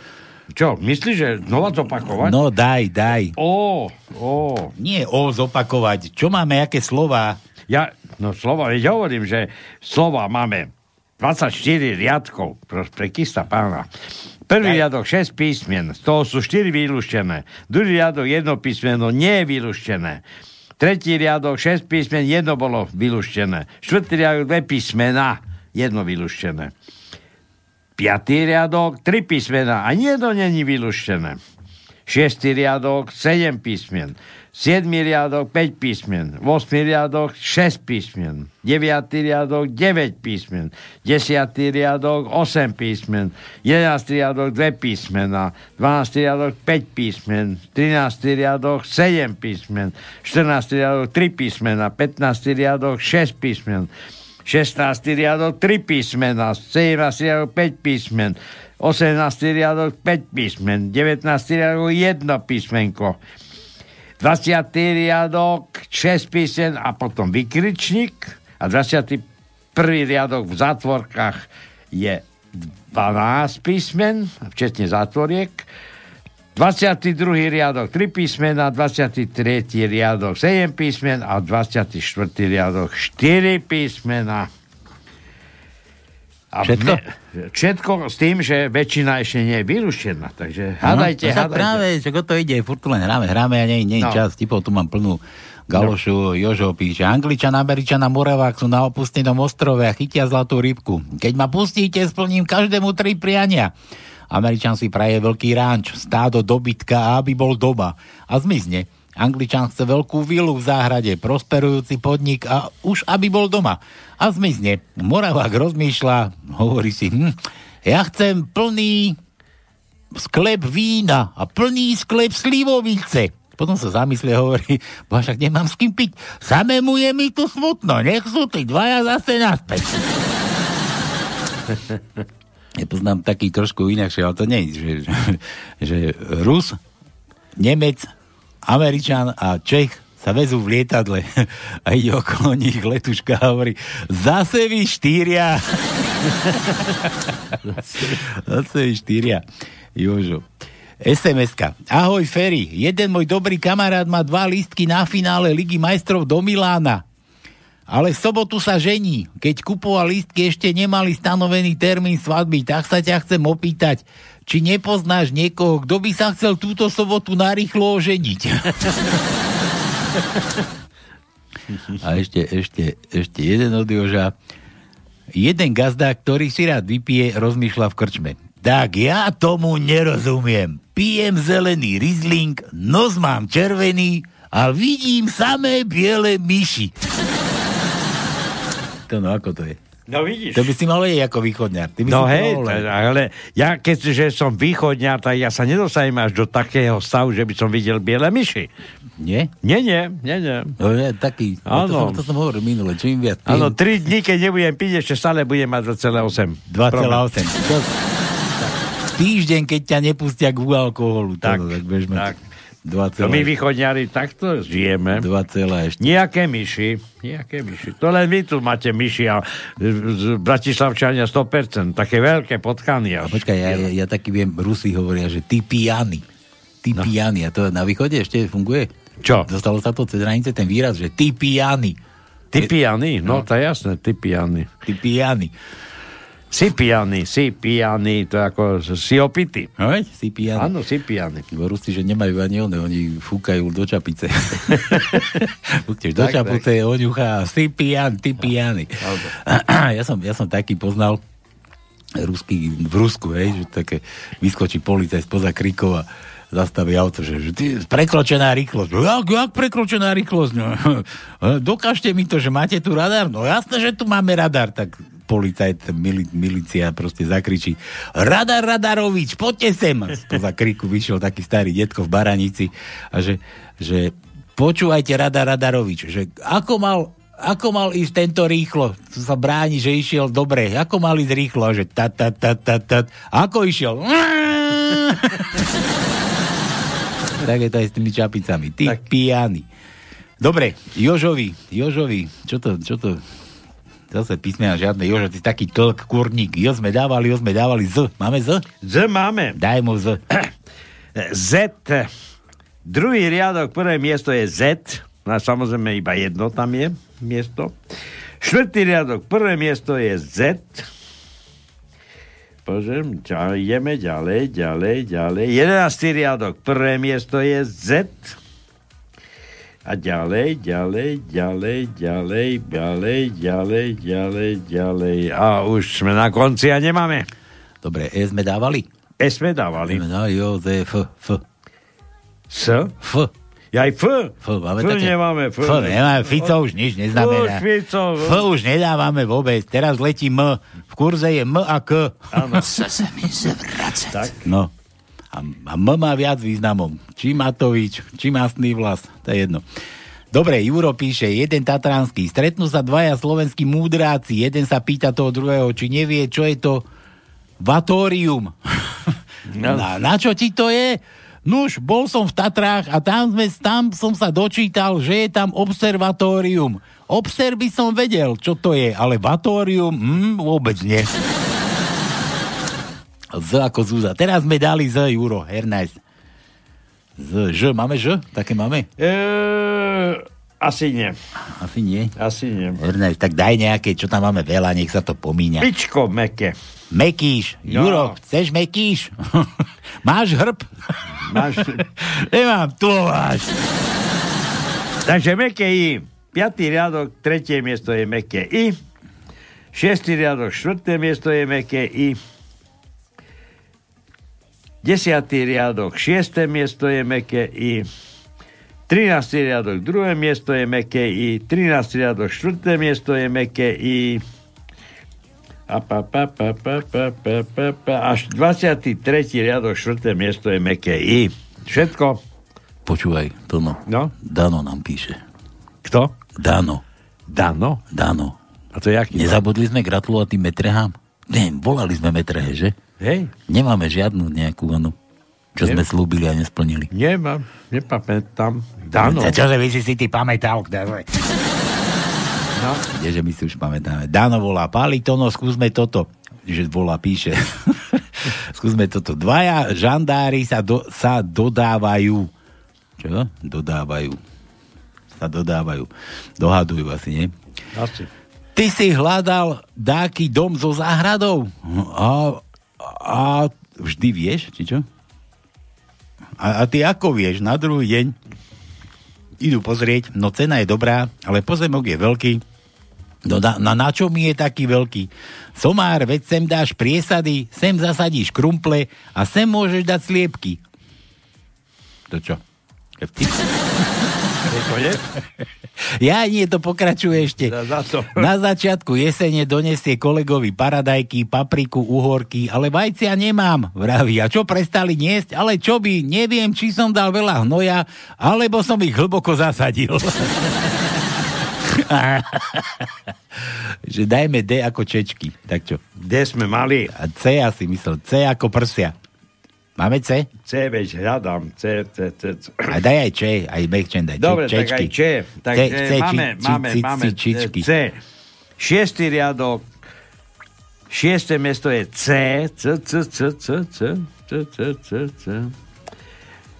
Čo, myslíš, že znova zopakovať? No daj, daj. Ó, ó. Nie o zopakovať. Čo máme, aké slova? Ja, no slova, veď hovorím, že slova máme 24 riadkov, pre kista pána. Prvý riadok 6 písmen, z toho sú 4 vylúštené. Druhý riadok jedno písmeno nie je vylúštené. Tretí riadok 6 písmen, jedno bolo vylúštené. Štvrtý riadok dve písmena, jedno vylúštené. Piatý riadok, tri písmena a to není vylúštené. Šiestý riadok, 7 písmen. 7 riadok, 5 písmen. 8 riadok, 6 písmen. 9 riadok, 9 písmen. 10 riadok, 8 písmen. 11 riadok, 2 písmena. 12 riadok, 5 písmen. 13 riadok, 7 písmen. 14 riadok, 3 písmena. 15 riadok, 6 písmen. 16 riadok, 3 písmena. 17 riadok, 5 písmen. 18. riadok 5 písmen, 19. riadok 1 písmenko, 20. riadok 6 písmen a potom vykričník a 21. riadok v zátvorkách je 12 písmen, včetne zátvoriek, 22. riadok 3 písmena, 23. riadok 7 písmen a 24. riadok 4 písmena. A Všetko? Ne, všetko s tým, že väčšina ešte nie je vylúštená. Takže hádajte, no, hádajte. práve, že to ide, furt len hráme, hráme a nie, nie No. čas. Typov tu mám plnú Galošu, Jožo píše, Angličan, Američan a Moravák sú na opustenom ostrove a chytia zlatú rybku. Keď ma pustíte, splním každému tri priania. Američan si praje veľký ranč, stádo dobytka aby bol doma. A zmizne. Angličan chce veľkú vilu v záhrade, prosperujúci podnik a už aby bol doma. A zmizne. Moravák rozmýšľa, hovorí si, hm, ja chcem plný sklep vína a plný sklep slivovice. Potom sa zamyslie a hovorí, bo však nemám s kým piť. Samému je mi tu smutno, nech sú tí dvaja zase naspäť. Ja poznám taký trošku inakšie, ale to nie je, že, že, že Rus, Nemec, Američan a Čech sa vezú v lietadle a ide okolo nich letuška a hovorí zase vy štyria. zase vy štyria. Jožo. SMS-ka. Ahoj Ferry, jeden môj dobrý kamarát má dva lístky na finále Ligy majstrov do Milána. Ale v sobotu sa žení. Keď kupoval lístky, ešte nemali stanovený termín svadby, tak sa ťa chcem opýtať, či nepoznáš niekoho, kto by sa chcel túto sobotu narýchlo oženiť. A ešte, ešte, ešte jeden od Joža. Jeden gazda, ktorý si rád vypije, rozmýšľa v krčme. Tak ja tomu nerozumiem. Pijem zelený rizling, nos mám červený a vidím samé biele myši. To no, ako to je? No vidíš. To by si mal vedieť ako východňar. Ty by No si hej, to mohol- t- ale ja keďže som východňar, tak ja sa nedostanem až do takého stavu, že by som videl biele myši. Nie? Nie, nie, nie, nie. No je taký, no, to, som, to som hovoril minule, čím viac pijem, Áno, 3 dní, keď nebudem piť, ešte stále budem mať 2,8. 2,8. Čo? Týždeň, keď ťa nepustia k alkoholu. Tak, to, tak bežme. tak. 2, To my východňari takto žijeme. 2, ešte. Nejaké myši, nejaké myši. To len vy tu máte myši a z- Bratislavčania 100%, také veľké potkany. Až. Počkaj, ja, ja, ja taký viem, Rusi hovoria, že ty pijany. Ty no. pijany. A to na východe ešte funguje? Čo? Dostalo sa to cez hranice ten výraz, že ty pijany. Ty pijany? No, to je jasné, ty pijany. Ty pijany. Si pijany, si pijany, to ako si opity. No veď, si pijany. Áno, si pijany. Bo Rusi, že nemajú ani one, oni fúkajú do čapice. Fúkneš do Tak, čapice, oňuchá, si pijan, ty pijany. ja, som, ja som taký poznal ruský, v Rusku, hej, že také vyskočí policaj spoza krikov a zastaví auto, že, že ty, prekročená rýchlosť. No, jak, jak prekročená rýchlosť? No, dokážte mi to, že máte tu radar? No jasné, že tu máme radar. Tak policajt, mili, milícia proste zakričí Radar Radarovič, poďte sem! Spoza kriku vyšiel taký starý detko v Baranici a že, že počúvajte Radar Radarovič, že ako mal ako mal ísť tento rýchlo? Tu sa bráni, že išiel dobre. Ako mal ísť rýchlo? Že ta, ta, ta, ta, ta. Ako išiel? tak je to aj s tými čapicami. Ty tak. pijany. Dobre, Jožovi, Jožovi, čo to, čo to, zase písmena žiadne, Jožo, ty taký tlk, kurník, jo sme dávali, jo sme dávali Z, máme Z? Z máme. Daj mu Z. Z. Druhý riadok, prvé miesto je Z. No, a samozrejme iba jedno tam je miesto. Štvrtý riadok, prvé miesto je Z. Pozriem, ideme ďalej, ďalej, ďalej. Jedenáctý riadok, prvé miesto je Z. A ďalej, ďalej, ďalej, ďalej, ďalej, ďalej, ďalej, ďalej. A už sme na konci a nemáme. Dobre, E sme dávali? E sme dávali. Sme dávali, Jozef, F. S? F. Ja aj F. F, máme F také? nemáme. F, F nemáme, Fico už nič neznamená. F, Fico. F už nedávame vôbec. Teraz letí M. V kurze je M a K. Chce se mi zvracet. Tak. No. A, a M má viac významom. Či Matovič, či masný vlas. To je jedno. Dobre, Juro píše, jeden tatranský. Stretnú sa dvaja slovenskí múdráci. Jeden sa pýta toho druhého, či nevie, čo je to vatórium. No. Na, na čo ti to je? Nuž, bol som v Tatrách a tam, sme, tam som sa dočítal, že je tam observatórium. Obser by som vedel, čo to je, ale vatórium, hm, vôbec nie. Z ako Zúza. Teraz sme dali Z, Juro, Hernajs. Z, Ž, máme Ž? Také máme? E, asi nie. Asi nie. Asi nie. Hernajs, tak daj nejaké, čo tam máme veľa, nech sa to pomíňa. Pičko meké. Mekíš. No. Juro, chceš mekíš? Máš hrb? Máš... Nemám, tu máš. Takže meké I. Piatý riadok, tretie miesto je meké I. Šiestý riadok, štvrté miesto je meké I. Desiatý riadok, šiesté miesto je meké I. 13. riadok, druhé miesto je meké I. 13. riadok, štvrté miesto je meké I. A pa, pa, pa, pa, pa, pa, pa, pa. Až 23. riadok, štvrté miesto je meké I. Všetko. Počúvaj, Tono. No? Dano nám píše. Kto? Dano. Dano? Dano. A to je aký? Nezabudli sme gratulovať metrehám? Nie, volali sme metrehe, že? Hej. Nemáme žiadnu nejakú onu, čo Nie. sme slúbili a nesplnili. Nemám, nepamätám. Dano. A čože vy si si ty pamätal? kdeže? No. Kdeže my si už pamätáme. Dano volá, Páli Tono, skúsme toto. Že volá, píše. skúsme toto. Dvaja žandári sa, do, sa dodávajú. Čo? Dodávajú. Sa dodávajú. Dohadujú asi, nie? Asi. Ty si hľadal dáky dom so záhradou? A, a vždy vieš, či čo? A, a ty ako vieš? Na druhý deň idú pozrieť, no cena je dobrá, ale pozemok je veľký. No na, na, na čo mi je taký veľký? Somár, veď sem dáš priesady, sem zasadíš krumple a sem môžeš dať sliepky. To čo? Je? Ja nie, to pokračuje ešte. Za, za to. Na začiatku jesene donesie kolegovi paradajky, papriku, uhorky, ale vajcia nemám, vraví. A čo prestali niesť? Ale čo by? Neviem, či som dal veľa hnoja, alebo som ich hlboko zasadil. že dajme D ako čečky. Tak čo? D sme mali. A C asi myslel. C ako prsia. Máme C? C, veď hľadám. C, C, C, C. A daj aj Č, aj Mekčen daj. Dobre, Č, tak aj Č. Tak C, C, C, máme, či, máme, či, máme či, čičky. C. Šiestý riadok. Šiesté miesto je C. C, C, C, C, C, C, C, C, C.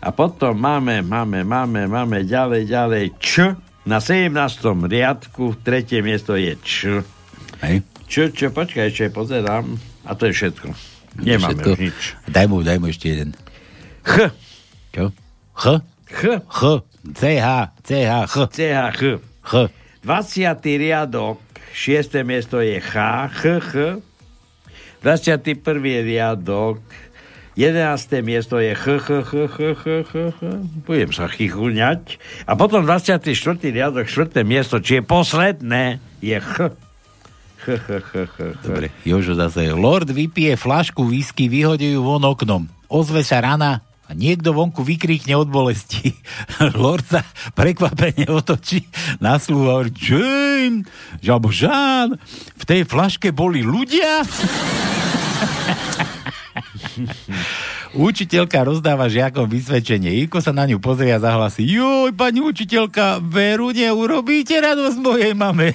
A potom máme, máme, máme, máme ďalej, ďalej Č. Na 17. riadku tretie miesto je Č. Hej. Čo, čo, počkaj, ešte pozerám. A to je všetko. Nemáme Všetko. nič. Daj mu, daj mu ešte jeden. Ch. Čo? H? Ch. H. CH. CH. H. CH. Ch. H. 20. riadok, 6. miesto je H, H, H. 21. riadok, 11. miesto je H, H, H, H, H, H, H. Budem sa chychuňať. A potom 24. riadok, 4. miesto, či je posledné, je H. Dobre, Jožo zase. Lord vypije flašku whisky, vyhodí ju von oknom. Ozve sa rana a niekto vonku vykríkne od bolesti. Lord sa prekvapene otočí na sluhu a hovorí, Jane, žabo Žán, v tej flaške boli ľudia? Učiteľka rozdáva žiakom vysvedčenie. Iko sa na ňu pozrie a zahlasí. Joj, pani učiteľka, veru neurobíte radosť mojej mame.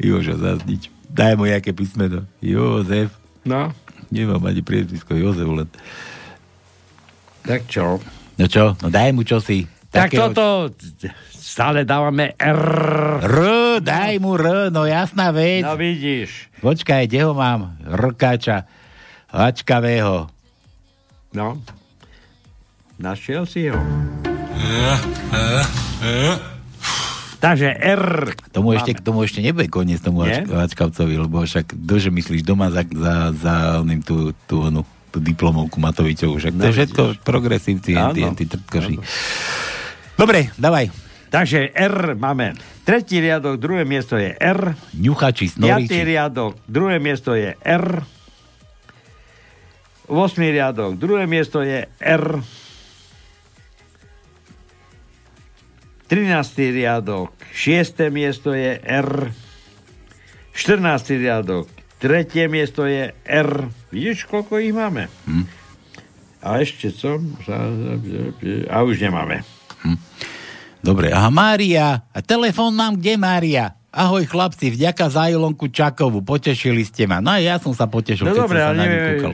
Jožo, zás nič. Daj mu nejaké písmeno. Jozef. No. Nemám ani priezvisko Jozef len. Tak čo? No čo? No daj mu čosi. Tak Takého- toto stále dávame R. R, daj mu R, no jasná vec. No vidíš. Počkaj, kde ho mám? Rkáča. Hačkavého. No. Našiel si ho? Takže R. Tomu máme. ešte, k tomu ešte nebude koniec tomu Ačkavcovi, lebo však dože myslíš doma za, za, za oným tú, tú, onu, tú diplomovku Matovičovú, však to No, je všetko progresívci, Áno. tí trtkoši. Dobre, dávaj. Takže R máme. Tretí riadok, druhé miesto je R. Ňuchači, Piatý snoriči. riadok, druhé miesto je R. 8. riadok, druhé miesto je R. 13. riadok, 6. miesto je R. 14. riadok, tretie miesto je R. Vidíš, koľko ich máme? Hm. A ešte co? A už nemáme. Dobre, aha, Mária. A telefón mám kde, Mária? Ahoj chlapci, vďaka za Ilonku Čakovu, potešili ste ma. No a ja som sa potešil, No keď dobre, som sa ale na neviem.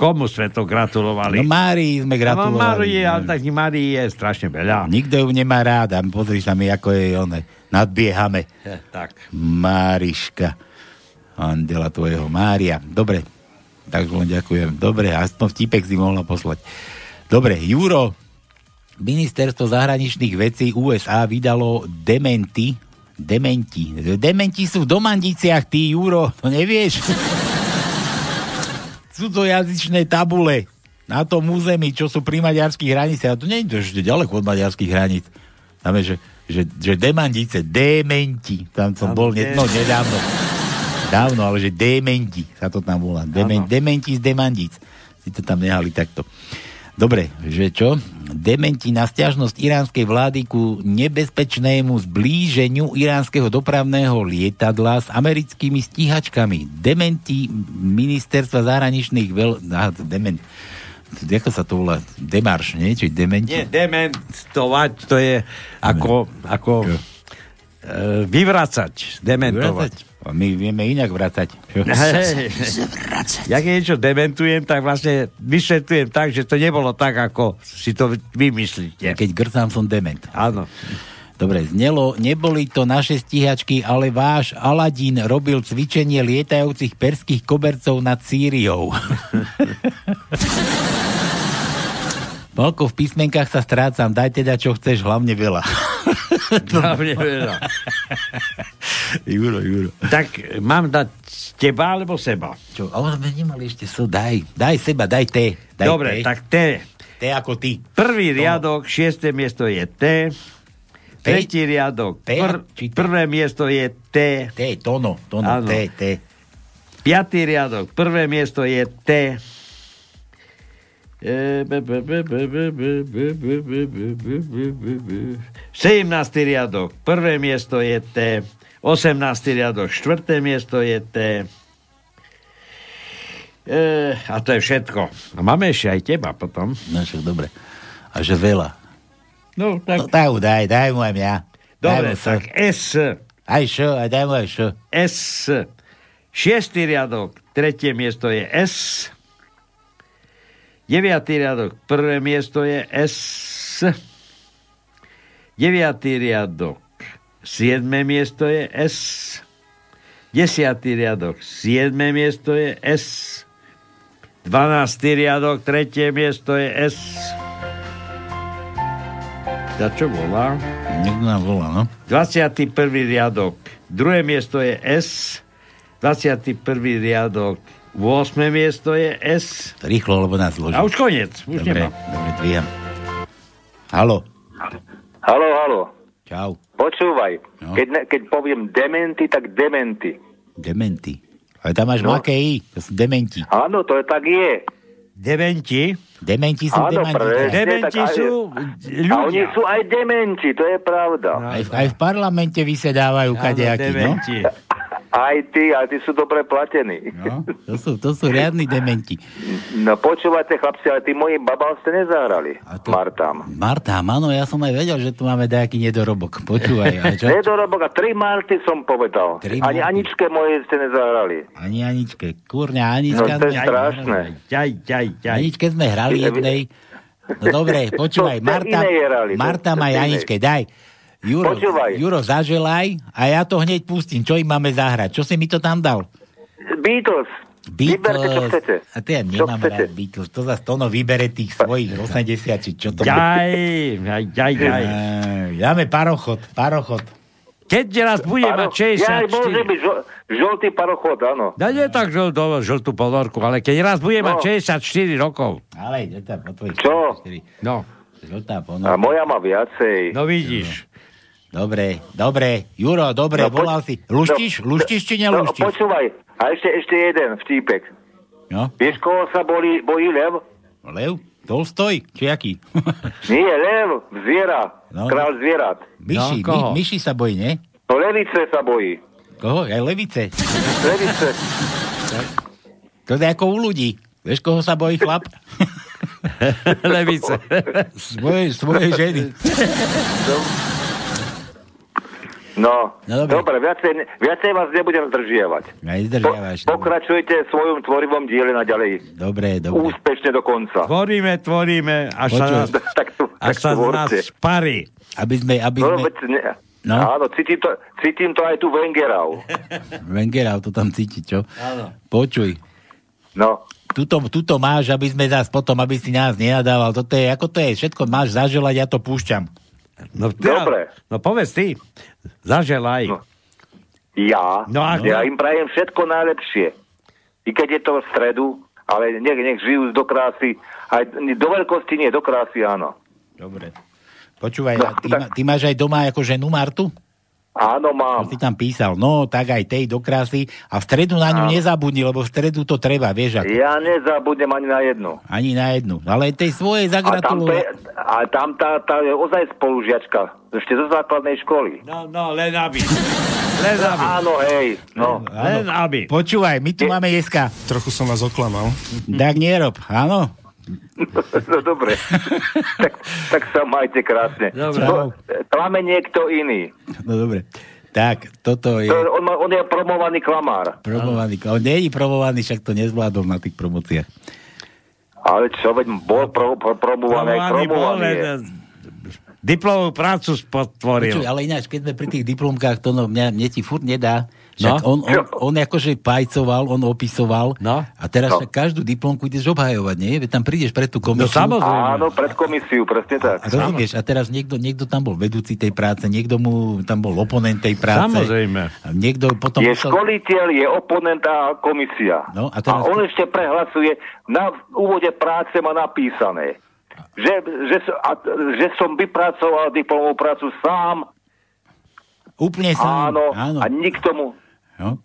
Komu sme to gratulovali? No Márii sme No, gratulovali. Márii, ale tak Márii je strašne veľa. Nikto ju nemá rád a pozri sa mi, ako je one. Nadbiehame. Je, tak. Máriška. Andela tvojho. Mária. Dobre. Takže len ďakujem. Dobre, aspoň vtipek si mohla poslať. Dobre, Juro. Ministerstvo zahraničných vecí USA vydalo dementy. Dementi. Dementi sú v Domandiciach, ty, Juro. To nevieš? Cudzojazyčné tabule na tom území, čo sú pri maďarských hraniciach. A to nie je to ešte ďaleko od maďarských hraníc. Tam je, že, že, že demandice, dementi. Tam som Áno, bol ne, no, nedávno. Dávno, ale že dementi sa to tam volá. Demen, dementi z demandíc. Si to tam nehali takto. Dobre, že čo? Dementi na stiažnosť iránskej vlády ku nebezpečnému zblíženiu iránskeho dopravného lietadla s americkými stíhačkami. Dementi ministerstva zahraničných veľ... Aha, dement. Ako sa to volá? Demarš, nie? Či dementi? Nie, dementovať, to je ako, ako vyvracať, dementovať. A my vieme inak vracať. Hej. Ja keď niečo dementujem, tak vlastne vysvetľujem tak, že to nebolo tak, ako si to vymyslíte. Keď grcám, som dement. Áno. Dobre, znelo, neboli to naše stíhačky, ale váš Aladín robil cvičenie lietajúcich perských kobercov nad Sýriou. Palko, v písmenkách sa strácam, daj teda čo chceš, hlavne veľa. Hlavne veľa. Juro, Juro. Tak mám dať teba alebo seba? Čo, ale sme nemali ešte so, daj, daj seba, daj T. Daj Dobre, T. tak T. T ako ty. Prvý riadok, šiesté miesto je T. Tretí riadok, T? pr- prvé miesto je T. T, tono, tono. T, T. Piatý riadok, prvé miesto je T. 17. riadok, prvé miesto je T. 18. riadok, štvrté miesto je T. E, a to je všetko. A máme ešte aj teba potom. No však dobre. A že veľa. No, tak... No, daj daj, daj mu aj mňa. Dobre, Daj mu tak S. Aj šo, aj daj mu aj šo. S. Šiestý riadok, tretie miesto je S. Deviatý riadok, prvé miesto je S. Deviatý riadok, siedme miesto je S. Desiatý riadok, siedme miesto je S. Dvanáctý riadok, tretie miesto je S. Za čo volá? Niekto nám volá, no. 21. riadok, druhé miesto je S. 21. riadok, 8. miesto je S. Rýchlo, lebo nás zloží. A už koniec. Už Dobre, nemám. dobre, dvíham. Halo. Halo, halo. Čau. Počúvaj, No. keď, ne, keď poviem dementy, tak dementy. Dementi. Ale tam máš No. no. I, to sú dementi. Áno, to je tak je. Dementi? Dementi sú Áno, dementi. presne, Dementi aj- sú A oni ľudia. sú aj dementi, to je pravda. Aj, v- aj v parlamente vysedávajú kadejakí, no? Aj ty, aj ty sú dobre platení. no? To sú, to sú riadni dementi. No počúvajte, chlapci, ale tí moji babal ste nezahrali. to- Martám. Marta, áno, ja som aj vedel, že tu máme nejaký nedorobok. Počúvaj, a čo? Nedorobok a tri Marty som povedal. Tri Ani Marty. Aničke moje ste nezahrali. Ani Aničke. Kurňa, No Anička to je sme... strašné. Ťaj, ťaj. Aničke sme hrali jednej. No dobre, počúvaj, Marta, Marta má inej. Aničke, daj. Juro, Počúvaj. Juro, zaželaj a ja to hneď pustím. Čo im máme zahrať? Čo si mi to tam dal? Beatles. Vyberte, čo chcete. A to ja nemám rád Beatles. To za Tono vybere tých svojich 80, či čo to ďaj, ďaj, ďaj. Ej, Dáme parochod, parochod. Keď raz bude mať Ja 64... môže byť žo- žltý parochod, áno. Ja nie tak žltú, žltú ponorku, ale keď raz bude No. mať 64 rokov. Ale ide tam po tvojich Čo? 64. No. Žltá A ponorka. moja má viacej. No vidíš. Dobre, dobre. Juro, dobre, No, volal si. Luštíš? Luštíš či No, nelúštíš? počúvaj, a ešte, ešte jeden vtípek. No. Vieš, koho sa bojí, bojí lev? Lev? Tolstoj? Či aký? Nie, lev, zviera, No. král zvierat. Myši, No, my, myši sa bojí, nie? No levice sa bojí. Koho? Aj levice. Levice. To je ako u ľudí. Vieš, koho sa bojí chlap? Levice. Svoje, svoje ženy. No, No, dobre. dobre, viacej, viacej vás nebudem zdržiavať. Nezdržiavaš. Po, pokračujte v svojom tvorivom diele naďalej. Dobre, dobre. Úspešne do konca. Tvoríme, tvoríme, až sa nás, tak to, až tak sa z nás šparí. Aby sme, aby No, sme... veď ne, No. Áno, cítim to, cítim to aj tu Wengerau. Wengerau to tam cíti, čo? Áno. Počuj. No, Tuto, tuto máš, aby sme zás potom, aby si nás nenadával. Toto je, ako to je, všetko máš zaželať, ja to púšťam. No, teda, Dobre. No povedz ty. Zaželaj. No. ja, No a- ja im prajem všetko najlepšie. I keď je to v stredu, ale nech, nech žijú do krásy. Aj do veľkosti nie, do krásy áno. Dobre. Počúvaj, No, ty, tak- ma, ty máš aj doma ako ženu Martu? Áno, To mám. si tam písal. No, tak aj tej do krásy. A v stredu na ňu Áno. nezabudni, lebo v stredu to treba, vieš ako. Ja nezabudnem ani na jednu. Ani na jednu. Ale tej svojej A tam, je, a tam tá, tá je ozaj spolužiačka. Ešte zo základnej školy. No, no, len aby. Len aby. Áno, hej. No. Len aby. Počúvaj, my tu máme jeska. Trochu som vás oklamal. Tak nerob, áno? No dobre. tak, tak sa majte krásne. Dobre. No, klame niekto iný. No dobre. Tak, toto je To, on, má, on je promovaný klamár. promovaný. On nie je promovaný, však to nezvládol na tých promociách. Ale čo, veď bol pro, pro, promovaný, Promovaný bol, promovaný len diplomovú prácu spotvoril. Počuj, ale ináč, keď sme pri tých diplomkách, to no, mňa, mne ti furt nedá. Však No. on, on, on, akože pajcoval, on opisoval. No. A teraz No. každú diplomku ideš obhajovať, nie? Veď tam prídeš pred tú komisiu. No samozrejme. Áno, pred komisiu, presne tak. A rozumieš, a teraz niekto, niekto tam bol vedúci tej práce, niekto mu tam bol oponent tej práce. Samozrejme. A niekto potom Je musel... školiteľ, je oponent a komisia. No, a a, teraz- on ešte prehlasuje, na úvode práce má napísané, že, že, a, že som vypracoval diplomovú prácu sám, Úplne sám. áno, áno. a nikto mu... No.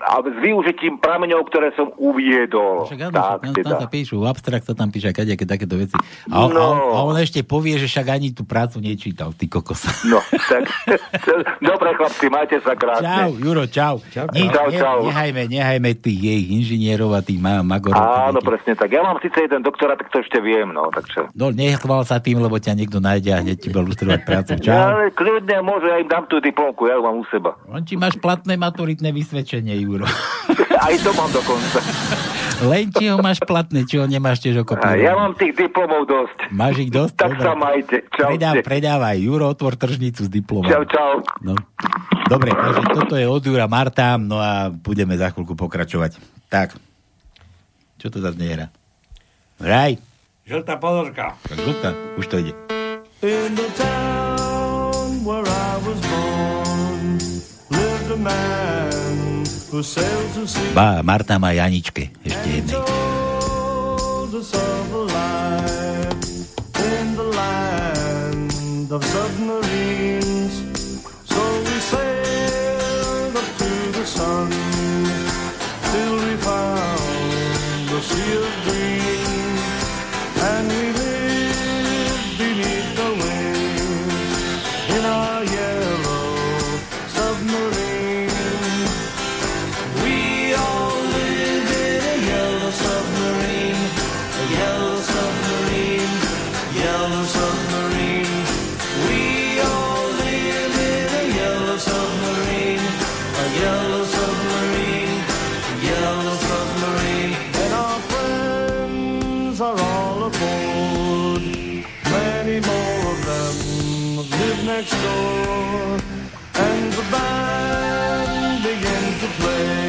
A s využitím prameňov, ktoré som uviedol. Však áno, tak, však tam, tam teda. sa píšu, abstrakt sa tam píše, kadejaké takéto veci. A, No. a, on, a on ešte povie, že však ani tú prácu nečítal, ty kokos. No, tak... Dobre, chlapci, majte sa krásne. Čau, Juro, čau. Čau, ne, čau. Nehajme, nehajme tých jej inžinierov a tých ma- magorov. Áno, presne tak. Ja mám síce jeden doktorát, tak to ešte viem, no, takže... No, nechval sa tým, lebo ťa niekto nájde a hneď ti bude lustrovať prácu. Ja, Čau. ale kľudne môže, ja im dám tú diplomku, ja ju mám u seba. On ti máš platné maturitné vysvedčenie, Juro. Aj to mám dokonca. Len ti ho máš platné, či ho nemáš tiež A okopírované. ja mám tých diplomov dosť. Máš ich dosť? Tak Dobre. sa majte. Čau. Predáv, predávaj. Juro, otvor tržnicu s diplomom. Čau, čau. No. Dobre, takže toto je od Jura Marta, no a budeme za chvíľku pokračovať. Tak. Čo to zase nehra? Hraj. Žltá ponorka. Tak žltá, už to ide. In the town where I was born lived a man Ba, Marta má Janičke, ešte jednej. of right next door, and the band began to play.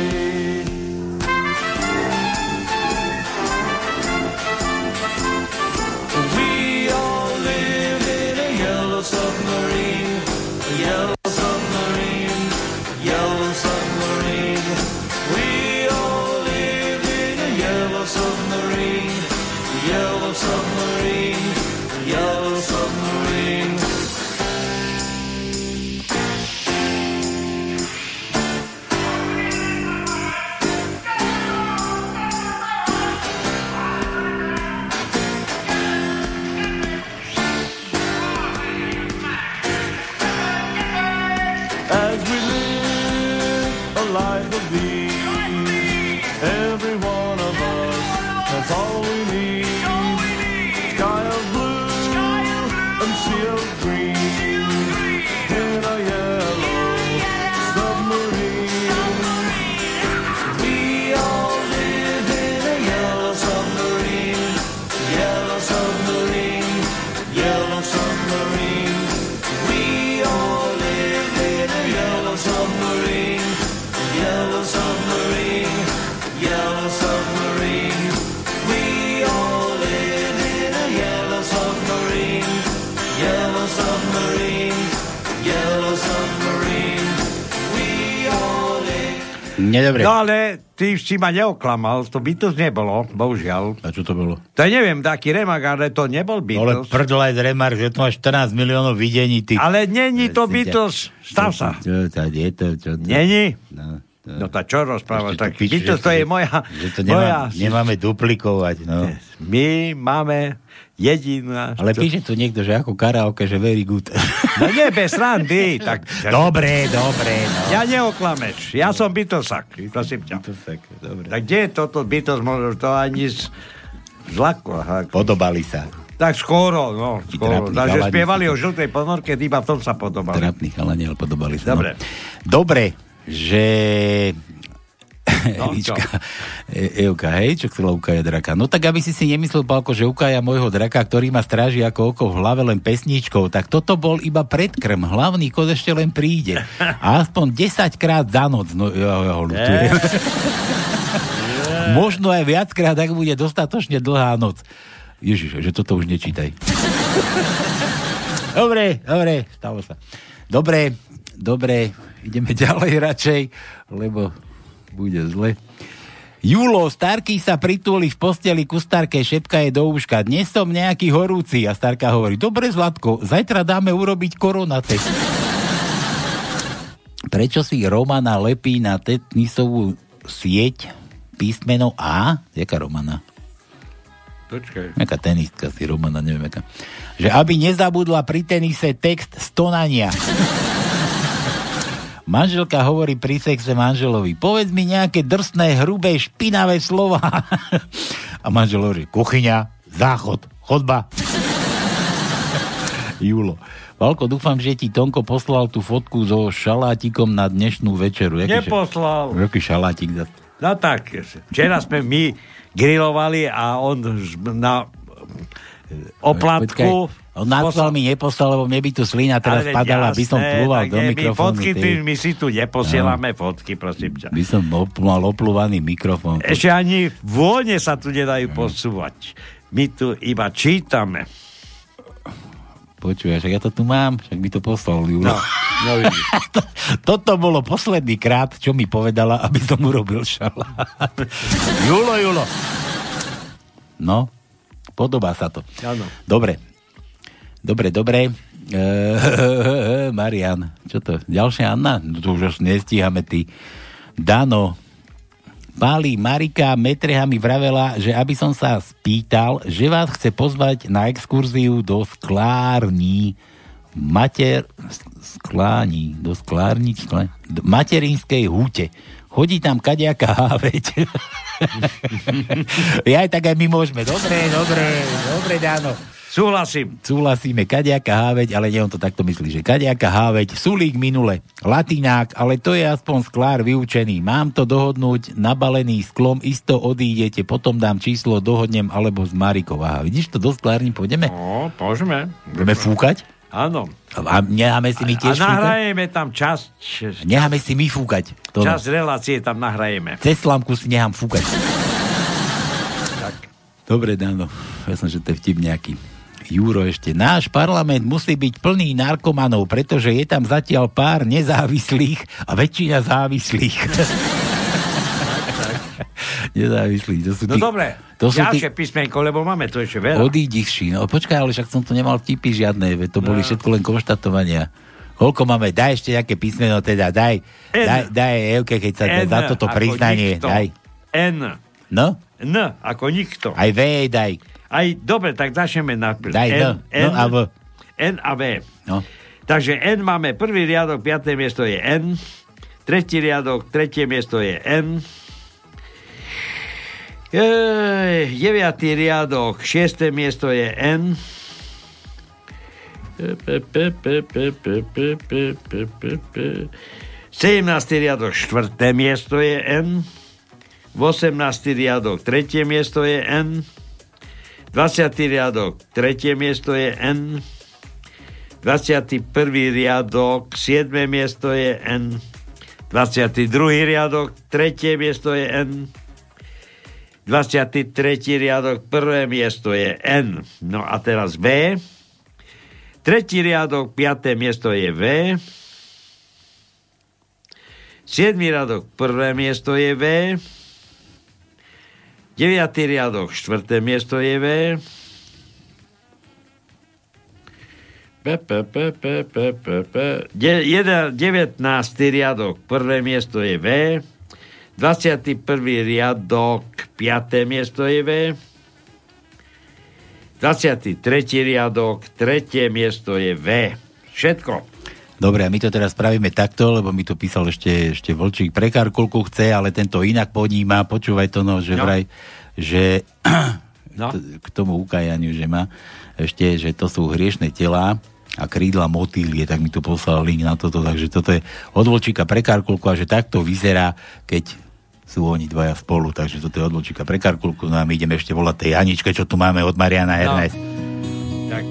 Nedobre. No ale ty si ma neoklamal, to Beatles nebolo, bohužiaľ. A čo to bolo? To je neviem, taký remak, ale to nebol Ale Beatles. prdol aj Remark, že to máš 14 miliónov videní, ty. Ale není to Beatles, stav sa. Čo, čo, je to, čo, to, Není? No, to, No čo rozprávaš, Ešte tak pič, Beatles že- to je moja... že to moja nemá, nemáme duplikovať, no. My máme jediná... Ale píše tu niekto, že ako karaoke, že very good. No nie, bez randy, tak... Dobre, dobre, no. Ja neoklameš, ja som Beatlesak, prosím ťa. Beatlesak, dobre. Tak kde je toto Beatles, možno to ani z... z laku, aha. Podobali sa. Tak skoro, no, skoro. Takže spievali o žltej ponorke, iba v tom sa podobali. Trápni chalani, ale podobali sa. Dobre. No. Dobre, že... No, e, Euka, hej, čo chcela ukájať draka. No tak aby si si nemyslel, Pálko, že ukája môjho draka, ktorý ma stráži ako oko v hlave len pesničkou, tak toto bol iba predkrm. Hlavný kod ešte len príde. A aspoň 10 krát za noc. No, ja, ja ho ľutujem. Možno aj viackrát, ak bude dostatočne dlhá noc. Ježiš, že toto už nečítaj. Dobre, dobre, stalo sa. Dobre, dobre, ideme ďalej radšej, lebo bude zle. Julo, Starky sa pritúli v posteli ku Starke, šepka je do úška. Dnes som nejaký horúci a Starka hovorí, dobre Zlatko, zajtra dáme urobiť koronatest. Prečo si Romana lepí na tetnisovú sieť písmeno A? Jaká Romana? Počkaj. Jaká tenistka si Romana, neviem jaká. Že aby nezabudla pri tenise text stonania. Manželka hovorí pri sexe manželovi, povedz mi nejaké drsné, hrubé, špinavé slova. A manžel hovorí, kuchyňa, záchod, chodba. Julo. Valko, dúfam, že ti Tonko poslal tú fotku so šalátikom na dnešnú večeru. Jaký Neposlal. Ša- Jaký šalátik? za- No tak, včera sme my grilovali a on na oplatku... Počkaj, on náslal mi neposlal, lebo mne by tu slina teraz Ale padala, by som jasné, plúval do mikrofónu. Fotky, ty. my si tu neposielame fotky, prosím ťa. By som op- mal oplúvaný mikrofón. Ešte ani vône sa tu nedajú posúvať. My tu iba čítame. Počuj, však ja to tu mám, však mi to poslal Julo. No, no. Toto bolo posledný krát, čo mi povedala, aby som urobil šalát. Julo, Julo. No, podobá sa to. Áno. Dobre. Dobre, dobre. E, Marian, čo to? Ďalšia Anna? No to už nestíhame ty. Dano. Páli Marika Metreha mi vravela, že aby som sa spýtal, že vás chce pozvať na exkurziu do sklární mater... Skláni, do sklárni, skla, do materinskej húte. Chodí tam kaďaká háveť. ja aj tak aj my môžeme. Dobre, dobre, dobre, Dano. Súhlasím. Súhlasíme, kaďaká háveť, ale nie on to takto myslí, že kaďaká háveť, sulík minule, latinák, ale to je aspoň sklár vyučený. Mám to dohodnúť, nabalený sklom, isto odídete, potom dám číslo, dohodnem, alebo z Marikou. Aha, vidíš to, do sklárni pôjdeme? No, môžeme. Budeme fúkať? Áno. A necháme si my A tiež fúkať? nahrajeme tam čas, Necháme si my fúkať. To čas relácie tam nahrajeme. Cez slámku si nechám fúkať. Dobre, Dano. Ja som, že to je vtip nejaký. Juro ešte. Náš parlament musí byť plný narkomanov, pretože je tam zatiaľ pár nezávislých a väčšina závislých. nezávislých. To sú No tí, dobre, to sú tí ďalšie písmenko, lebo máme to ešte veľa. odídivší. No počkaj, ale však som tu nemal vtipy žiadne, veď to boli No. všetko len konštatovania. Koľko máme? Daj ešte nejaké písmeno, teda daj. N. Daj, daj Evke, keď sa N za toto priznanie. nikto. Daj. N. No? N ako nikto. Aj V daj. Aj, dobre, tak začneme na... Daj N, no. No N, a V. N a V. No. Takže N máme prvý riadok, piaté miesto je N. tretí riadok, tretie miesto je N. Ej, deviatý riadok, šiesté miesto je N. 17. riadok, štvrté miesto je N. 18. riadok, tretie miesto je N. 20. riadok, tretie miesto je N. 21. riadok, 7. miesto je N. 22. riadok, tretie miesto je N. 23. riadok, prvé miesto je N. No a teraz V. Tretí riadok, piaté miesto je V. Siedmý riadok, prvé miesto je V. Deviatý riadok, štvrté miesto je V. P, P, P, P, P, P. De, jeden, 19. riadok, prvé miesto je V. 21. riadok, 5. miesto je V. 23. riadok, 3. miesto je V. Všetko. Dobre, a my to teraz spravíme takto, lebo mi to písal ešte, ešte Vlčík. Prekár koľko chce, ale tento inak podníma. Počúvaj to, no, že No. vraj, že No. k tomu ukajaniu, že má ešte, že to sú hriešne telá a krídla motýlie, tak mi tu poslal link na toto, takže toto je od Vlčíka pre Karkulku a že takto vyzerá, keď sú oni dvaja spolu, takže toto je od Vlčíka pre Karkulku, no a my ideme ešte volať tej Aničke, čo tu máme od Mariana No. Ernest. Tak.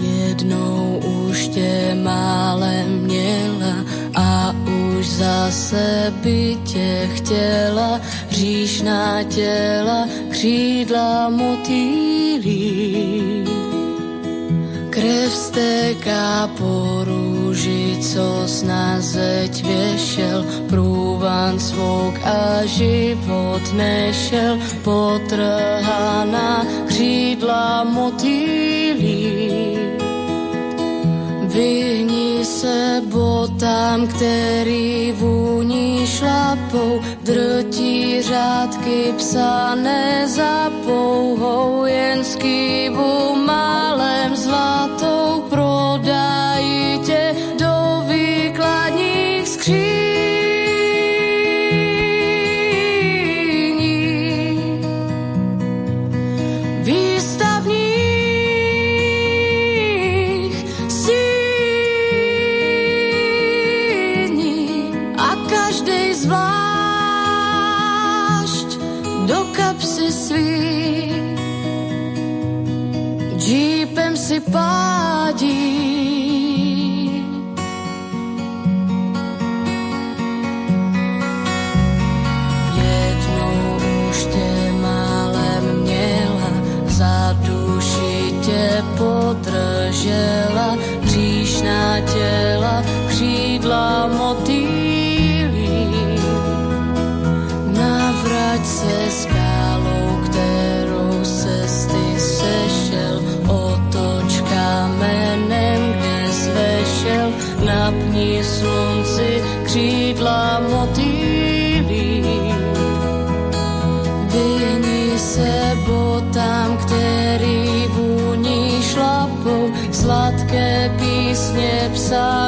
Jednou už tě málem měla a už zase by tě chtěla hříšná těla, křídla motýlí. Krev stéká po co na zeď věšel, průvan svouk a život nešel, potrhaná křídla motýlí. Vyhni se botám, který vůní šlapou, drtí řádky psané za pouhou, jen skývu málem zlatou prodají fall sun.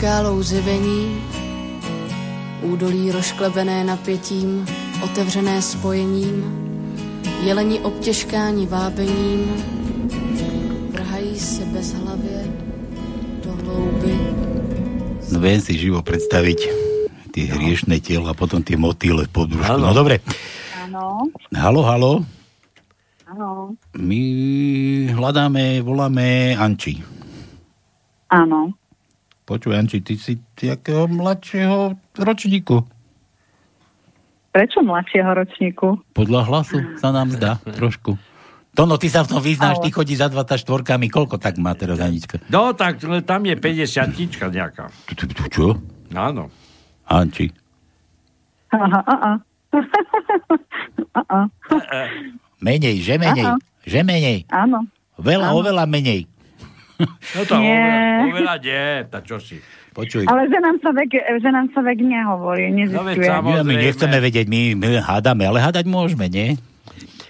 Skálou zjevení, údolí rozklebené napětím, otevřené spojením, jeleni obtěžkáni vábením, vrhají se bezhlavě do hlouby. No viem si živo predstaviť tie hriešné tela a potom tie motýle pod brúšku. Áno. No dobre. Áno, Halo, halo. áno, My hľadáme, voláme Anči. áno. Počuj, Anči, ty si jakého mladšieho ročníku. Prečo mladšieho ročníku? Podľa hlasu sa nám zdá trošku. Tono, ty sa v tom vyznáš, Ale- ty chodíš za 24 Koľko tak má teraz Anička? No, tak ale tam je 50 nejaká. Čo? Áno. Anči. Aha, aha. aha. Menej, že menej. Aha. Že menej. Áno. Veľa, Áno. oveľa menej. No to Nie. oveľa, oveľa nie, tá čo si. Počuj. Ale že nám sa vek, že nám sa vek nehovorí, nezistuje. Nie, my nechceme vedieť, my, my hádame, ale hádať môžeme, nie?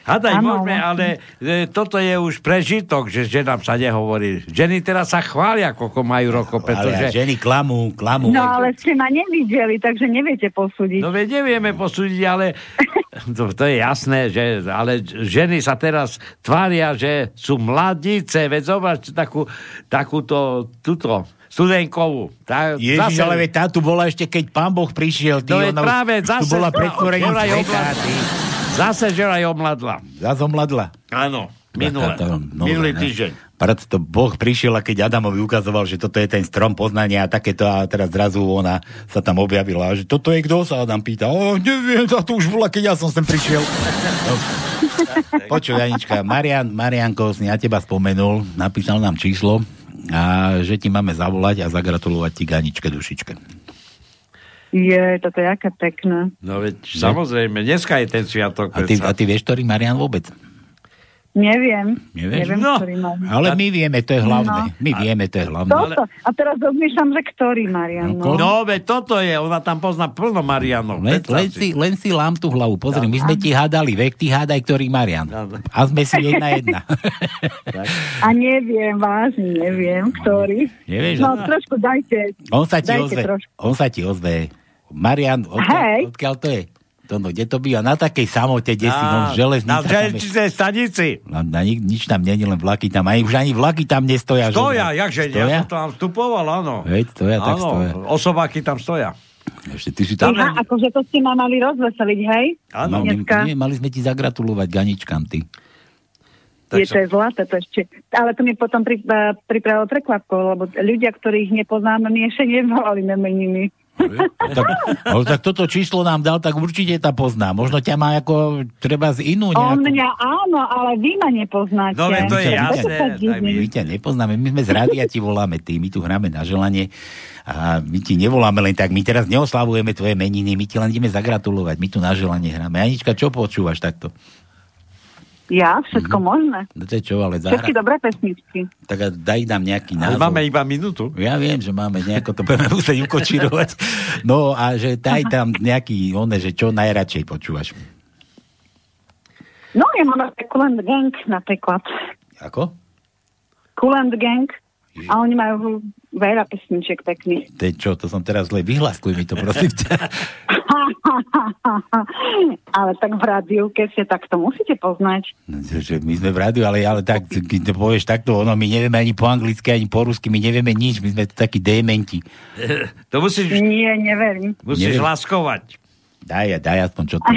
Hádať Áno, môžeme, ale e, toto je už prežitok, že ženám sa nehovorí. Ženy teraz sa chvália, koľko majú rokov, Ale pretože... ženy klamú, klamú. No ale ste ma nevideli, takže neviete posúdiť. No veď nevieme posúdiť, ale to, to je jasné, že, ale ženy sa teraz tvária, že sú mladíce, veď zobrač takú, takúto, túto, studenkovú. Tá, Ježiš, ale veď tá tu bola ešte, keď pán Boh prišiel. Ty, No veď ona práve, tu zase- bola pred je omladla. ty. Zase žena je omladla. Zase omladla. Áno, minule. To, no, minulý týždeň. Preto to Boh prišiel a keď Adamovi ukazoval, že toto je ten strom poznania a takéto a teraz zrazu ona sa tam objavila, že toto je kto sa Adam pýta. O, neviem, to tu už bola, keď ja som sem prišiel. No. Počuj, Janička, Marian, Marianko na teba spomenul, napísal nám číslo a že ti máme zavolať a zagratulovať ti Ganičke dušičke. Je, toto je aké pekné. No veď, samozrejme, dneska je ten sviatok. A ty, a ty vieš, ktorý Marian vôbec? Neviem. Nevieš? Neviem, No. ktorý mám. Ale my vieme, to je hlavné. My vieme, to je hlavné. Toto. A teraz rozmýšľam, že ktorý, Marian. No, No, veď toto je, ona tam pozná plno Marianov. Len, len, si, len si lám tú hlavu. Pozri, my sme ti hádali vek, ty hádaj, ktorý Marian. A sme si jedna jedna. A neviem, vážne neviem, ktorý. Nevieš, No, že- trošku dajte. On sa ti dajte ozve. trošku. On sa ti ozve. Marian, Hej. odkiaľ, odkiaľ to je? To, no, kde to býva? Na takej samote, kde si, no, železnica. Na železničnej stanici. Na, na, ni- nič tam nie, len vlaky tam. Ani, už ani vlaky tam nestoja. Stoja, že, jakže, stoja? ja som tam vstupoval, áno. Hej, stoja, tak Áno, stoja. Osobaky tam stoja. Ešte, ty si tam... Aha, akože to ste ma mali rozveseliť, hej? No, my, nie, mali sme ti zagratulovať Ganičkám, ty. je to je zlaté, to ešte. Ale to mi potom pri, eh, pripravilo prekvapko, lebo ľudia, ktorých nepoznáme, mi ešte nevolali na meniny. Tak, ale tak toto číslo nám dal, tak určite tá pozná. Možno ťa má ako treba z inú On nejakú... mňa áno, ale vy ma nepoznáte. No, to je jasné, My, my ťa nepoznáme, my sme z rádia ti voláme, ty, my tu hráme na želanie a my ti nevoláme len tak, my teraz neoslavujeme tvoje meniny, my ti len ideme zagratulovať, my tu na želanie hráme. Anička, čo počúvaš takto? Ja, všetko možné. No to je čo, ale Všetky zahra... dobré pesničky. Tak daj nám nejaký Ale názov. máme iba minútu. Ja viem, že máme nejako to budeme musieť ukočirovať. No a že daj tam nejaký, one, že čo najradšej počúvaš. No, ja mám Cool and the Gang napríklad. Ako? Cool and the Gang. A oni majú veľa pesničiek pekných. To je čo, to som teraz zle, vyhlaskuj mi to, prosím ťa. ale tak v rádiuke ste takto musíte poznať. No, že- že my sme v rádiu, ale, ale tak, keď to povieš takto, ono, my nevieme ani po anglicky, ani po rusky, my nevieme nič, my sme takí dementi. To musíš, Nie, neverím. musíš Neviem. laskovať. Daj, daj aspoň čo to.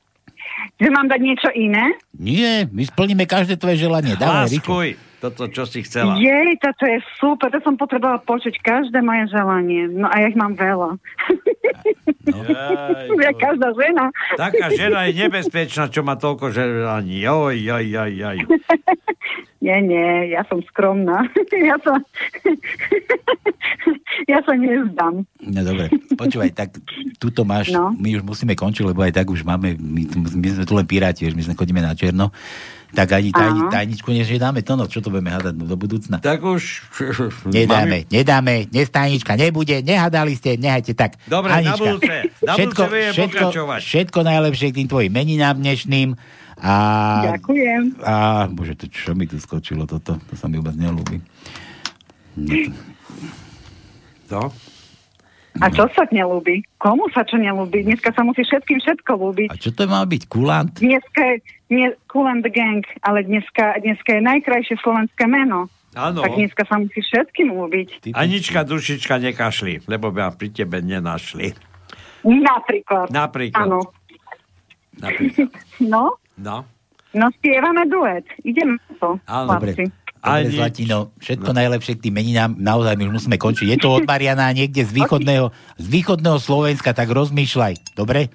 že mám dať niečo iné? Nie, my splníme každé tvoje želanie. Dávaj, rýchlo. Laskuj toto, čo si chcela. Jej, toto je super, to som potrebovala počuť každé moje želanie. No a ja ich mám veľa. Jaj, ja každá žena. Taká žena je nebezpečná, čo má toľko želaní. Joj, joj, joj, joj. Nie, nie, ja som skromná. ja sa... ja sa nezdám. No dobre, počúvaj, tak tuto máš, No. my už musíme končiť, lebo aj tak už máme, my, my sme tu len piráti, my sme chodíme na černo, tak ani tajni, tajničku nedáme to, no čo to budeme hádať do budúcna? Tak už... Nedáme, nedáme, dnes tajnička nebude, nehádali ste, nehajte tak. Dobre, na budúce. Na všetko, budúce všetko, pokračovať. všetko najlepšie k tým tvojim meninám dnešným. A, Ďakujem. a bože, to čo mi tu skočilo toto, to sa mi vôbec nelúbi. No to- No. A čo sa nelúbi? Komu sa čo nelúbi? Dneska sa musí všetkým všetko ľúbiť. A čo to má byť? Kulant? Dneska je nie, the Gang, ale dneska, dneska je najkrajšie slovenské meno. Áno. Tak dneska sa musí všetkým ľúbiť. Anička, dušička, nekašli, lebo by ma pri tebe nenašli. Napríklad. Napríklad. Áno. Napríklad. No, No. no spievame duet. Ideme na to. Áno, chlapci. Dobre. Zlatino, všetko najlepšie k tým meninám. Naozaj my už musíme končiť. Je to od Mariana niekde z východného, z východného Slovenska, tak rozmýšľaj. Dobre?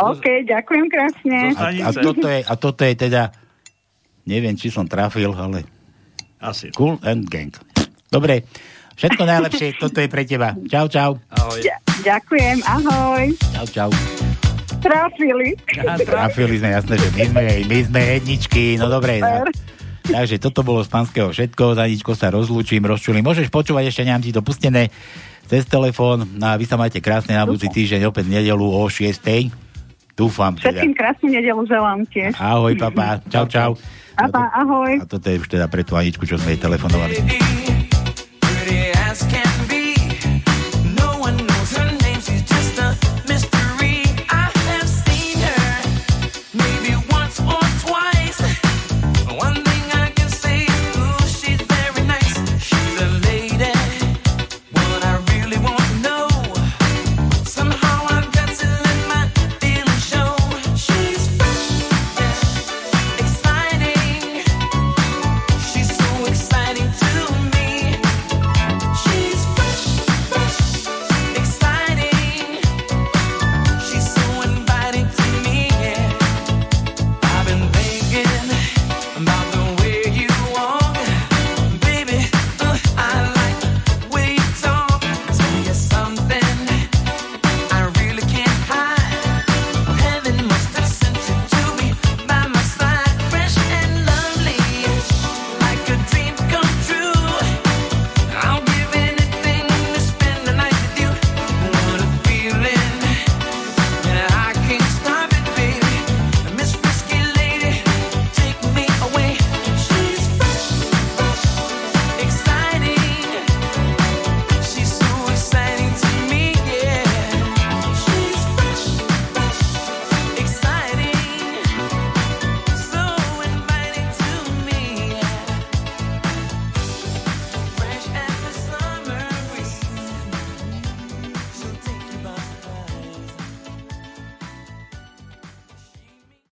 OK, ďakujem krásne. A, a, toto je, a toto je teda, neviem, či som trafil, ale Asi. Cool and Gang. Dobre, všetko najlepšie, toto je pre teba. Čau, čau. Ahoj. Ď- ďakujem, ahoj. Čau, čau. Trafili. Trafili sme, jasné, že my sme, my sme jedničky, no dobre. Super. Tak. Takže toto bolo z pánskeho všetko, za ničko sa rozlúčim, rozčulím. Môžeš počúvať, ešte nemám ti to pustené cez telefón. No a vy sa majte krásne na budúci týždeň, opäť nedelu o 6. Dúfam teda. Všetkým krásnu nedelu želám tiež. Ahoj, papa. Čau, čau. Ahoj, ahoj. A toto je už teda pre tú Aničku, čo sme jej telefonovali.